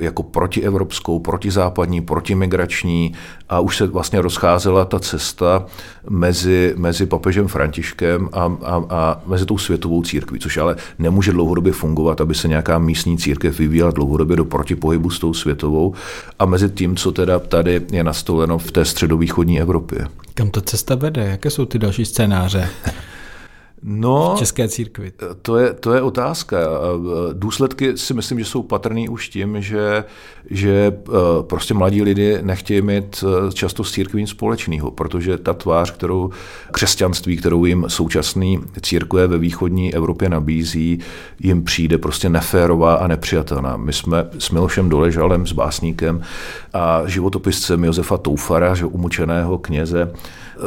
C: jako protievropskou, protizápadní, protimigrační a už se vlastně rozcházela ta cesta mezi, mezi papežem Františkem a, a, a mezi tou světovou církví, což ale nemůže dlouhodobě fungovat, aby se nějaká místní církev vyvíjela dlouhodobě do protipohybu s tou světovou a mezi tím, co teda tady je nastoleno v té středovýchodní Evropě.
B: Kam ta cesta vede? Jaké jsou ty další scénáře? No, v české církvi?
C: To je, to je otázka. Důsledky si myslím, že jsou patrný už tím, že, že eh, prostě mladí lidé nechtějí mít eh, často s církví společného, protože ta tvář, kterou křesťanství, kterou jim současný církve ve východní Evropě nabízí, jim přijde prostě neférová a nepřijatelná. My jsme s Milošem Doležalem, s básníkem a životopiscem Josefa Toufara, že umučeného kněze,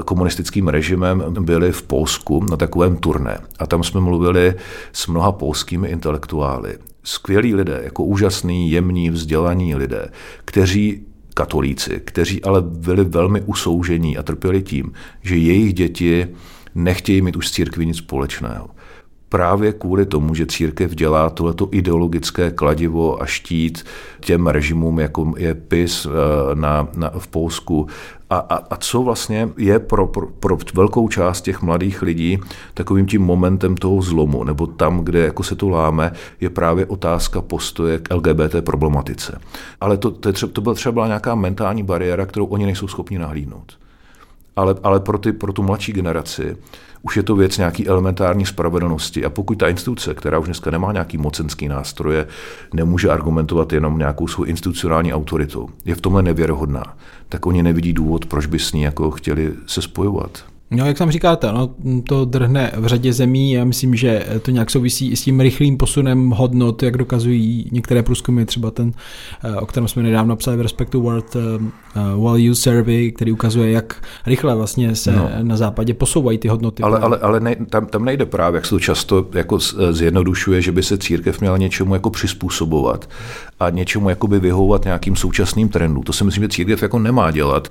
C: komunistickým režimem byli v Polsku na takovém turné. A tam jsme mluvili s mnoha polskými intelektuály. Skvělí lidé, jako úžasný, jemní, vzdělaní lidé, kteří katolíci, kteří ale byli velmi usoužení a trpěli tím, že jejich děti nechtějí mít už s církví nic společného právě kvůli tomu, že církev dělá tohleto ideologické kladivo a štít těm režimům, jako je PIS eh, na, na, v Polsku. A, a, a co vlastně je pro, pro, pro velkou část těch mladých lidí takovým tím momentem toho zlomu, nebo tam, kde jako se to láme, je právě otázka postoje k LGBT problematice. Ale to, to, je třeba, to byla třeba nějaká mentální bariéra, kterou oni nejsou schopni nahlídnout. Ale, ale pro, ty, pro tu mladší generaci už je to věc nějaký elementární spravedlnosti. A pokud ta instituce, která už dneska nemá nějaký mocenský nástroje, nemůže argumentovat jenom nějakou svou institucionální autoritou, je v tomhle nevěrohodná, tak oni nevidí důvod, proč by s ní jako chtěli se spojovat.
B: No, jak tam říkáte, no, to drhne v řadě zemí. Já myslím, že to nějak souvisí i s tím rychlým posunem hodnot, jak dokazují některé průzkumy, třeba ten, eh, o kterém jsme nedávno psali v Respektu World uh, Value Survey, který ukazuje, jak rychle vlastně se no. na západě posouvají ty hodnoty.
C: Ale, ale, ale ne, tam, tam nejde právě, jak se to často jako zjednodušuje, že by se církev měla něčemu jako přizpůsobovat a něčemu jakoby vyhovovat nějakým současným trendům. To si myslím, že církev jako nemá dělat.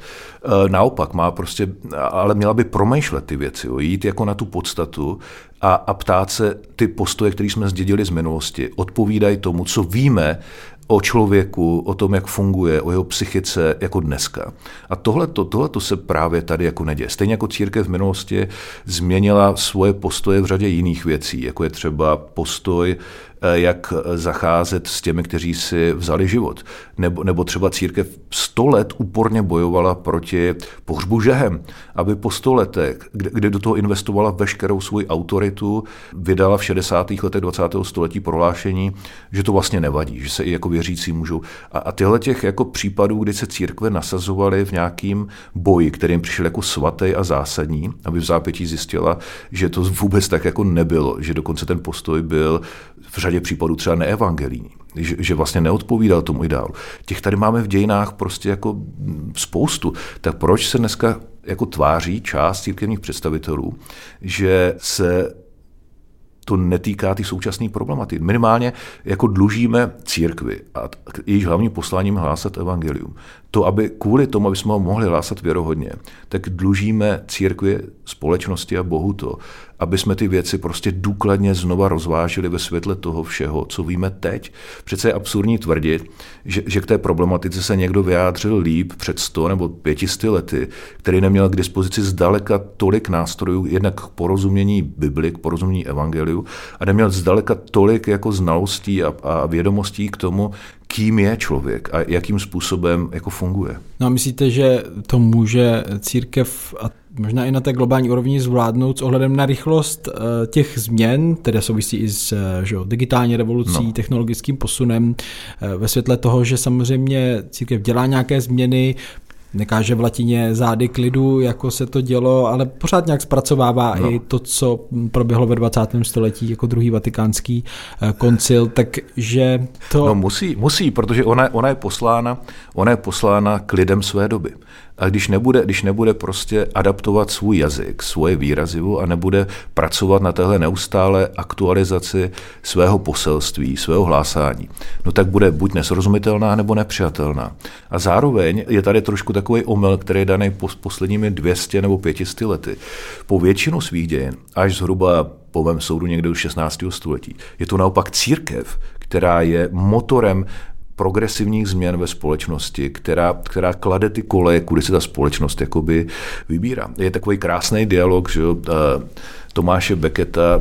C: Naopak má prostě, ale měla by prom promýšlet ty věci, jo, jít jako na tu podstatu a, a ptát se ty postoje, které jsme zdědili z minulosti, odpovídají tomu, co víme o člověku, o tom, jak funguje, o jeho psychice jako dneska. A tohle to se právě tady jako neděje. Stejně jako církev v minulosti změnila svoje postoje v řadě jiných věcí, jako je třeba postoj jak zacházet s těmi, kteří si vzali život. Nebo, nebo třeba církev sto let úporně bojovala proti pohřbu žehem, aby po sto letech, kde, kde do toho investovala veškerou svoji autoritu, vydala v 60. letech 20. století prohlášení, že to vlastně nevadí, že se i jako věřící můžou. A, a tyhle těch jako případů, kdy se církve nasazovaly v nějakým boji, kterým přišel jako svatý a zásadní, aby v zápětí zjistila, že to vůbec tak jako nebylo, že dokonce ten postoj byl v řadě případů třeba neevangelijní, že, že vlastně neodpovídal tomu ideálu. Těch tady máme v dějinách prostě jako spoustu. Tak proč se dneska jako tváří část církevních představitelů, že se to netýká ty současné problematiky. Minimálně jako dlužíme církvi a jejíž hlavním posláním hlásat evangelium. To, aby kvůli tomu, aby jsme ho mohli hlásat věrohodně, tak dlužíme církvi, společnosti a Bohu to, aby jsme ty věci prostě důkladně znova rozvážili ve světle toho všeho, co víme teď. Přece je absurdní tvrdit, že, že k té problematice se někdo vyjádřil líp před 100 nebo 500 lety, který neměl k dispozici zdaleka tolik nástrojů, jednak k porozumění Bibli, k porozumění Evangeliu, a neměl zdaleka tolik jako znalostí a, a vědomostí k tomu, kým je člověk a jakým způsobem jako funguje.
B: No a myslíte, že to může církev a možná i na té globální úrovni zvládnout s ohledem na rychlost eh, těch změn, které souvisí i s eh, že, digitální revolucí, no. technologickým posunem, eh, ve světle toho, že samozřejmě církev dělá nějaké změny, nekáže v latině zády klidu, jako se to dělo, ale pořád nějak zpracovává no. i to, co proběhlo ve 20. století jako druhý vatikánský koncil, takže to...
C: No musí, musí, protože ona, ona, je poslána, ona je poslána k lidem své doby. A když nebude, když nebude prostě adaptovat svůj jazyk, svoje výrazivo a nebude pracovat na téhle neustále aktualizaci svého poselství, svého hlásání, no tak bude buď nesrozumitelná nebo nepřijatelná. A zároveň je tady trošku takový omyl, který je daný posledními 200 nebo 500 lety. Po většinu svých dějin, až zhruba po mém soudu někde už 16. století, je to naopak církev, která je motorem progresivních změn ve společnosti, která, která klade ty koleje, kudy se ta společnost jakoby vybírá. Je takový krásný dialog, že jo, Tomáše Becketa,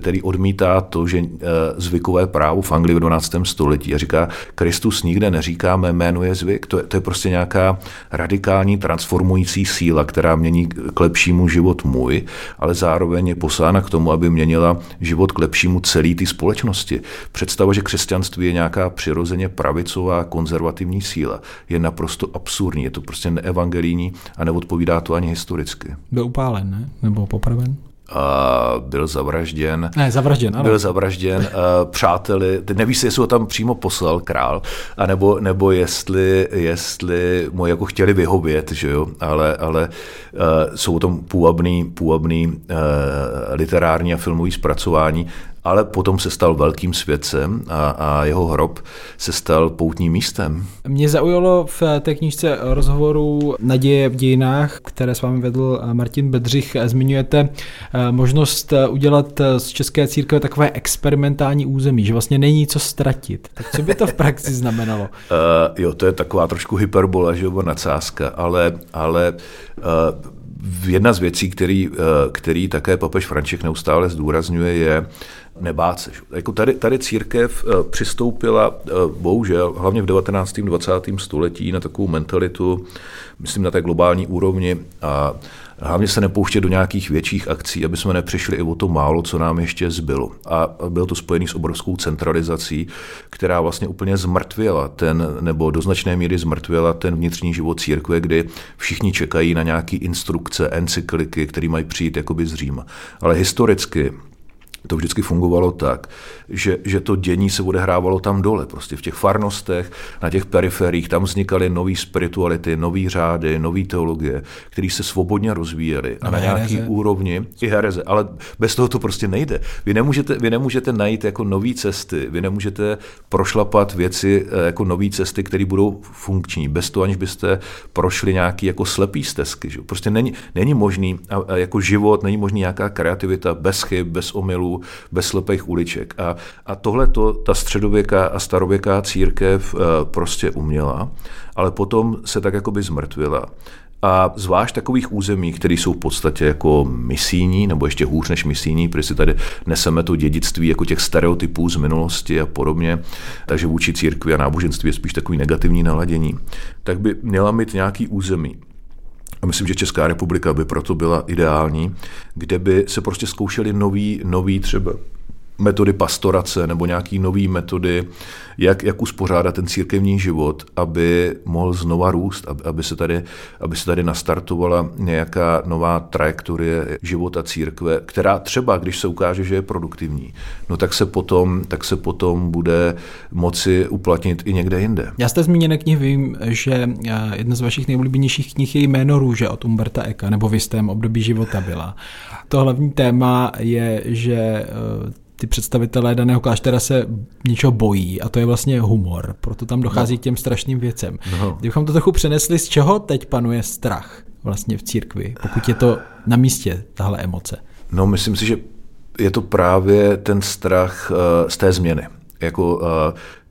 C: který odmítá to, že eh, zvykové právo v Anglii v 12. století a říká, Kristus nikde neříká, mé jméno je zvyk. To je, to je prostě nějaká radikální transformující síla, která mění k lepšímu život můj, ale zároveň je poslána k tomu, aby měnila život k lepšímu celé té společnosti. Představa, že křesťanství je nějaká přirozeně pravicová konzervativní síla, je naprosto absurdní. Je to prostě neevangelijní a neodpovídá to ani historicky.
B: Byl upálen, ne? Nebo popraven?
C: A byl zavražděn.
B: Ne, zavražděn, ano.
C: Byl zavražděn uh, přáteli, teď nevíš, jestli ho tam přímo poslal král, anebo, nebo jestli, jestli mu jako chtěli vyhovět, že jo, ale, ale uh, jsou tam půvabný, půvabný uh, literární a filmový zpracování ale potom se stal velkým světcem a, a jeho hrob se stal poutním místem.
B: Mě zaujalo v té knižce rozhovoru Naděje v dějinách, které s vámi vedl Martin Bedřich, zmiňujete eh, možnost eh, udělat z České církve takové experimentální území, že vlastně není co ztratit. Tak co by to v praxi znamenalo? Uh,
C: jo, to je taková trošku hyperbola, že jo, nadsázka, ale, ale uh, jedna z věcí, který, který také papež František neustále zdůrazňuje, je nebát se. Jako tady, tady církev eh, přistoupila, eh, bohužel, hlavně v 19. 20. století na takovou mentalitu, myslím na té globální úrovni a hlavně se nepouštět do nějakých větších akcí, aby jsme nepřišli i o to málo, co nám ještě zbylo. A bylo to spojené s obrovskou centralizací, která vlastně úplně zmrtvěla ten, nebo do značné míry zmrtvěla ten vnitřní život církve, kdy všichni čekají na nějaké instrukce, encykliky, které mají přijít jakoby z Říma. Ale historicky to vždycky fungovalo tak, že, že to dění se odehrávalo tam dole, prostě v těch farnostech, na těch periferiích, tam vznikaly nové spirituality, nové řády, nové teologie, které se svobodně rozvíjely a na nějaký úrovni i hereze, ale bez toho to prostě nejde. Vy nemůžete, vy nemůžete najít jako nové cesty, vy nemůžete prošlapat věci eh, jako nové cesty, které budou funkční, bez toho, aniž byste prošli nějaký jako slepý stezky. Že? Prostě není, není možný a, a jako život, není možný nějaká kreativita bez chyb, bez omylů, bez slepých uliček. A, a tohle to ta středověká a starověká církev eh, prostě uměla, ale potom se tak jakoby zmrtvila. A zvlášť takových území, které jsou v podstatě jako misijní, nebo ještě hůř než misijní, protože si tady neseme to dědictví jako těch stereotypů z minulosti a podobně, takže vůči církvi a náboženství je spíš takový negativní naladění, tak by měla mít nějaký území, a myslím, že Česká republika by proto byla ideální, kde by se prostě zkoušely nový, nový třeba metody pastorace nebo nějaký nový metody, jak, jak uspořádat ten církevní život, aby mohl znova růst, aby se tady, aby se tady nastartovala nějaká nová trajektorie života církve, která třeba, když se ukáže, že je produktivní, no tak se potom, tak se potom bude moci uplatnit i někde jinde.
B: Já jste zmíněné knihy vím, že eh, jedna z vašich nejoblíbenějších knih je jméno Růže od Umberta Eka, nebo v jistém období života byla. To hlavní téma je, že eh, ty představitelé daného kláštera se něčeho bojí a to je vlastně humor, proto tam dochází no. k těm strašným věcem. No. Kdybychom to trochu přenesli, z čeho teď panuje strach vlastně v církvi, pokud je to na místě, tahle emoce?
C: No, myslím si, že je to právě ten strach uh, z té změny. Jako uh,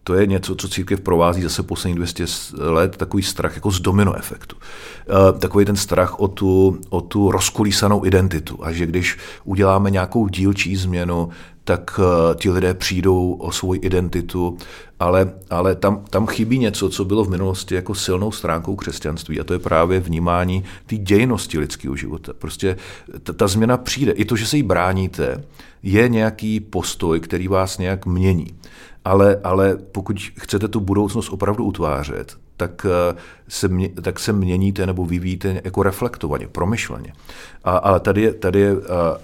C: to je něco, co církev provází zase poslední 200 let, takový strach jako z domino efektu. Uh, takový ten strach o tu, o tu rozkolísanou identitu a že když uděláme nějakou dílčí změnu, tak eh, ti lidé přijdou o svou identitu, ale, ale tam, tam chybí něco, co bylo v minulosti jako silnou stránkou křesťanství a to je právě vnímání té dějnosti lidského života. Prostě ta, ta změna přijde. I to, že se jí bráníte, je nějaký postoj, který vás nějak mění. Ale, ale pokud chcete tu budoucnost opravdu utvářet, tak se, mě, tak se měníte nebo vyvíjíte jako reflektovaně, promyšleně. A, ale tady je, tady je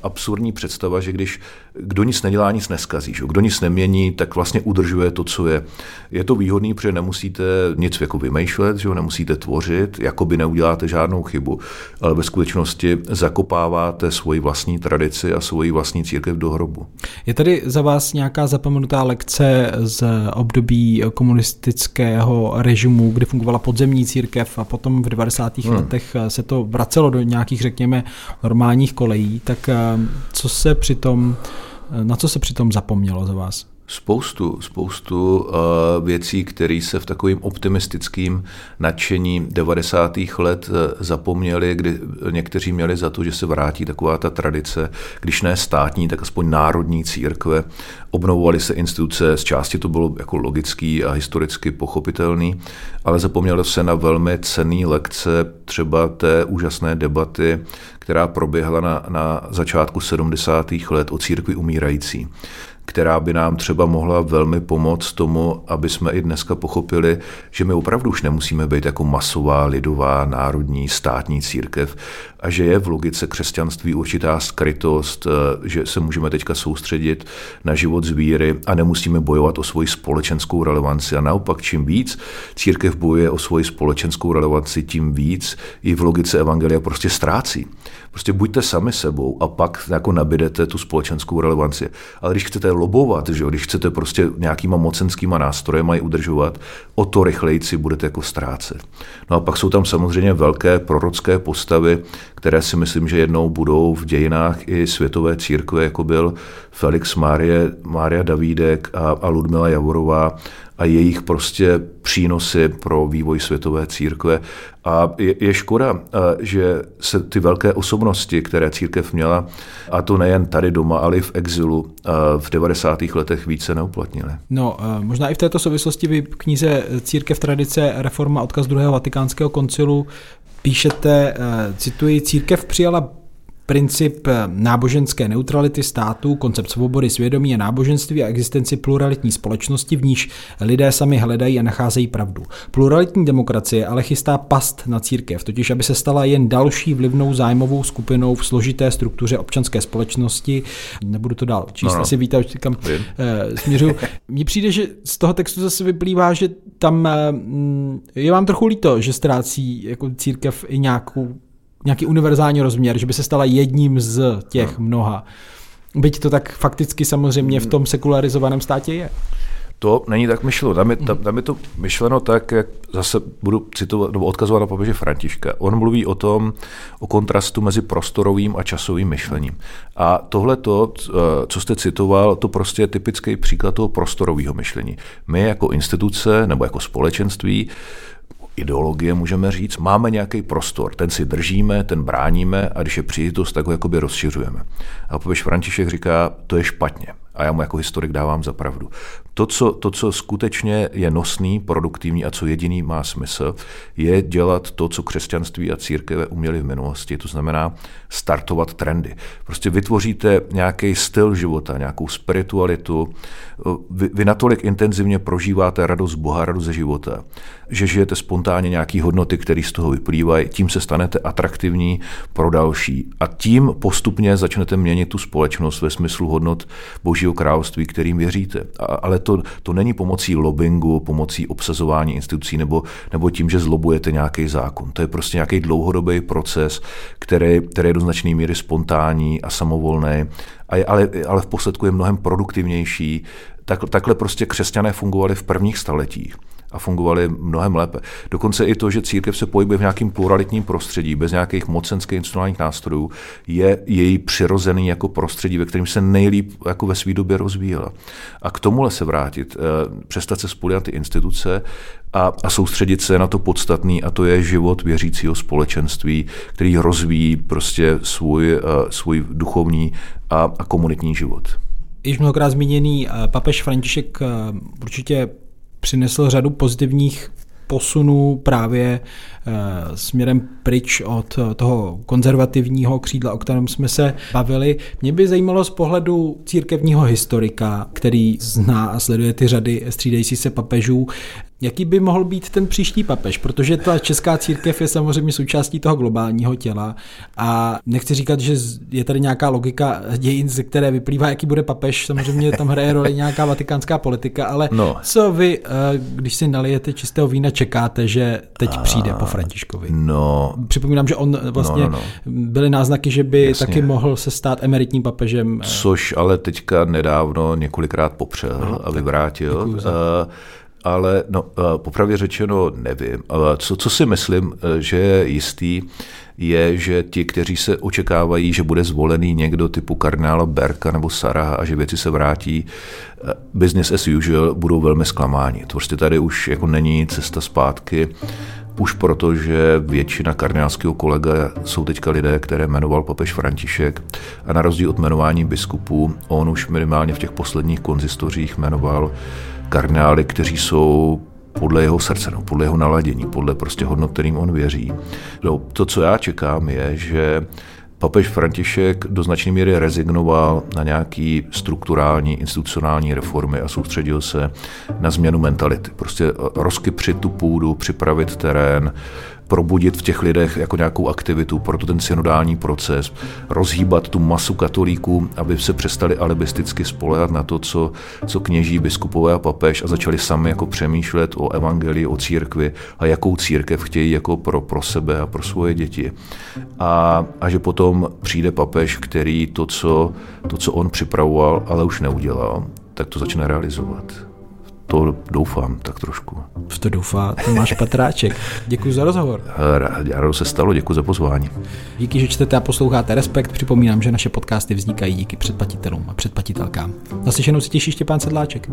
C: absurdní představa, že když kdo nic nedělá, nic neskazí. Že? Kdo nic nemění, tak vlastně udržuje to, co je. Je to výhodný, protože nemusíte nic jako vymýšlet, že? nemusíte tvořit, jako by neuděláte žádnou chybu, ale ve skutečnosti zakopáváte svoji vlastní tradici a svoji vlastní církev do hrobu.
B: Je tady za vás nějaká zapomenutá lekce z období komunistického režimu, kdy fungovala podzemní církev a potom v 90. Hmm. letech se to vracelo do nějakých, řekněme, normálních kolejí, tak eh, co se přitom, eh, na co se přitom zapomnělo za vás?
C: Spoustu, spoustu uh, věcí, které se v takovým optimistickým nadšení 90. let uh, zapomněli, kdy někteří měli za to, že se vrátí taková ta tradice, když ne státní, tak aspoň národní církve. Obnovovaly se instituce, z části to bylo jako logický a historicky pochopitelný, ale zapomnělo se na velmi cený lekce třeba té úžasné debaty, která proběhla na, na začátku 70. let o církvi umírající která by nám třeba mohla velmi pomoct tomu, aby jsme i dneska pochopili, že my opravdu už nemusíme být jako masová, lidová, národní, státní církev a že je v logice křesťanství určitá skrytost, eh, že se můžeme teďka soustředit na život zvíry a nemusíme bojovat o svoji společenskou relevanci. A naopak, čím víc církev bojuje o svoji společenskou relevanci, tím víc i v logice evangelia prostě ztrácí. Prostě buďte sami sebou a pak jako nabídete tu společenskou relevanci. Ale když chcete lobovat, že když chcete prostě nějakýma mocenskýma nástrojem i udržovat, o to rychlejci budete jako ztrácet. No a pak jsou tam samozřejmě velké prorocké postavy, které si myslím, že jednou budou v dějinách i světové církve, jako byl Felix Márie, Mária Davídek a, a Ludmila Javorová a jejich prostě přínosy pro vývoj světové církve. A je, škoda, že se ty velké osobnosti, které církev měla, a to nejen tady doma, ale i v exilu, v 90. letech více neuplatnily.
B: No, možná i v této souvislosti vy knize Církev tradice reforma odkaz druhého vatikánského koncilu píšete, cituji, církev přijala princip náboženské neutrality státu, koncept svobody svědomí a náboženství a existenci pluralitní společnosti, v níž lidé sami hledají a nacházejí pravdu. Pluralitní demokracie ale chystá past na církev, totiž aby se stala jen další vlivnou zájmovou skupinou v složité struktuře občanské společnosti. Nebudu to dál číst, no, no. asi víte, kam e, směřuju. Mně přijde, že z toho textu zase vyplývá, že tam e, je vám trochu líto, že ztrácí jako církev i nějakou nějaký univerzální rozměr, že by se stala jedním z těch no. mnoha. Byť to tak fakticky samozřejmě v tom sekularizovaném státě je.
C: To není tak myšleno. Tam je, tam, tam je to myšleno tak, jak zase budu citovat nebo odkazovat na papeže Františka. On mluví o tom, o kontrastu mezi prostorovým a časovým myšlením. A tohle to, co jste citoval, to prostě je typický příklad toho prostorového myšlení. My jako instituce nebo jako společenství ideologie, můžeme říct, máme nějaký prostor, ten si držíme, ten bráníme a když je příležitost, tak ho jakoby rozšiřujeme. A papež František říká, to je špatně. A já mu jako historik dávám za pravdu. To co, to, co skutečně je nosný, produktivní a co jediný má smysl, je dělat to, co křesťanství a církve uměli v minulosti, to znamená startovat trendy. Prostě vytvoříte nějaký styl života, nějakou spiritualitu, vy, vy natolik intenzivně prožíváte radost Boha, radost ze života, že žijete spontánně nějaký hodnoty, které z toho vyplývají, tím se stanete atraktivní pro další a tím postupně začnete měnit tu společnost ve smyslu hodnot Božího království, kterým věříte. A, ale to, to není pomocí lobbingu, pomocí obsazování institucí nebo, nebo tím, že zlobujete nějaký zákon. To je prostě nějaký dlouhodobý proces, který, který je do značné míry spontánní a samovolný, a je, ale, ale v posledku je mnohem produktivnější. Tak, takhle prostě křesťané fungovali v prvních staletích a fungovaly mnohem lépe. Dokonce i to, že církev se pohybuje v nějakém pluralitním prostředí, bez nějakých mocenských institucionálních nástrojů, je její přirozený jako prostředí, ve kterém se nejlíp jako ve své době rozvíjela. A k tomuhle se vrátit, eh, přestat se spolit ty instituce a, a soustředit se na to podstatný, a to je život věřícího společenství, který rozvíjí prostě svůj, eh, svůj duchovní a, a komunitní život.
B: Již mnohokrát zmíněný eh, papež František určitě přinesl řadu pozitivních posunů právě eh, směrem pryč od toho konzervativního křídla, o kterém jsme se bavili. Mě by zajímalo z pohledu církevního historika, který zná a sleduje ty řady střídající se papežů, Jaký by mohl být ten příští papež? Protože ta česká církev je samozřejmě součástí toho globálního těla a nechci říkat, že je tady nějaká logika dějin, ze které vyplývá, jaký bude papež. Samozřejmě tam hraje roli nějaká vatikánská politika, ale no. co vy, eh, když si nalijete čistého vína, čekáte, že teď a... přijde po Františkovi?
C: No.
B: Připomínám, že on vlastně no, no, no. byly náznaky, že by Jasně. taky mohl se stát emeritním papežem.
C: Což ale teďka nedávno několikrát popřel no, a vyvrátil ale no, eh, popravdě řečeno nevím. Co, co si myslím, eh, že je jistý, je, že ti, kteří se očekávají, že bude zvolený někdo typu kardinála Berka nebo Sara a že věci se vrátí eh, business as usual, budou velmi zklamáni. To prostě tady už jako není cesta zpátky, už proto, že většina kardinálského kolega jsou teďka lidé, které jmenoval papež František a na rozdíl od jmenování biskupů, on už minimálně v těch posledních konzistořích jmenoval kardinály, kteří jsou podle jeho srdce, no, podle jeho naladění, podle prostě hodnot, kterým on věří. No, to, co já čekám, je, že papež František do značné míry rezignoval na nějaký strukturální, institucionální reformy a soustředil se na změnu mentality. Prostě rozkypřit tu půdu, připravit terén, probudit v těch lidech jako nějakou aktivitu, proto ten synodální proces, rozhýbat tu masu katolíků, aby se přestali alibisticky spolehat na to, co, co kněží, biskupové a papež a začali sami jako přemýšlet o evangelii, o církvi a jakou církev chtějí jako pro, pro sebe a pro svoje děti. A, a že potom přijde papež, který to co, to, co on připravoval, ale už neudělal, tak to začne realizovat to doufám tak trošku.
B: V to doufá Tomáš Patráček. Děkuji za rozhovor.
C: Rádo se stalo, děkuji za pozvání.
B: Díky, že čtete a posloucháte Respekt. Připomínám, že naše podcasty vznikají díky předplatitelům a předplatitelkám. Naslyšenou si těší Štěpán Sedláček.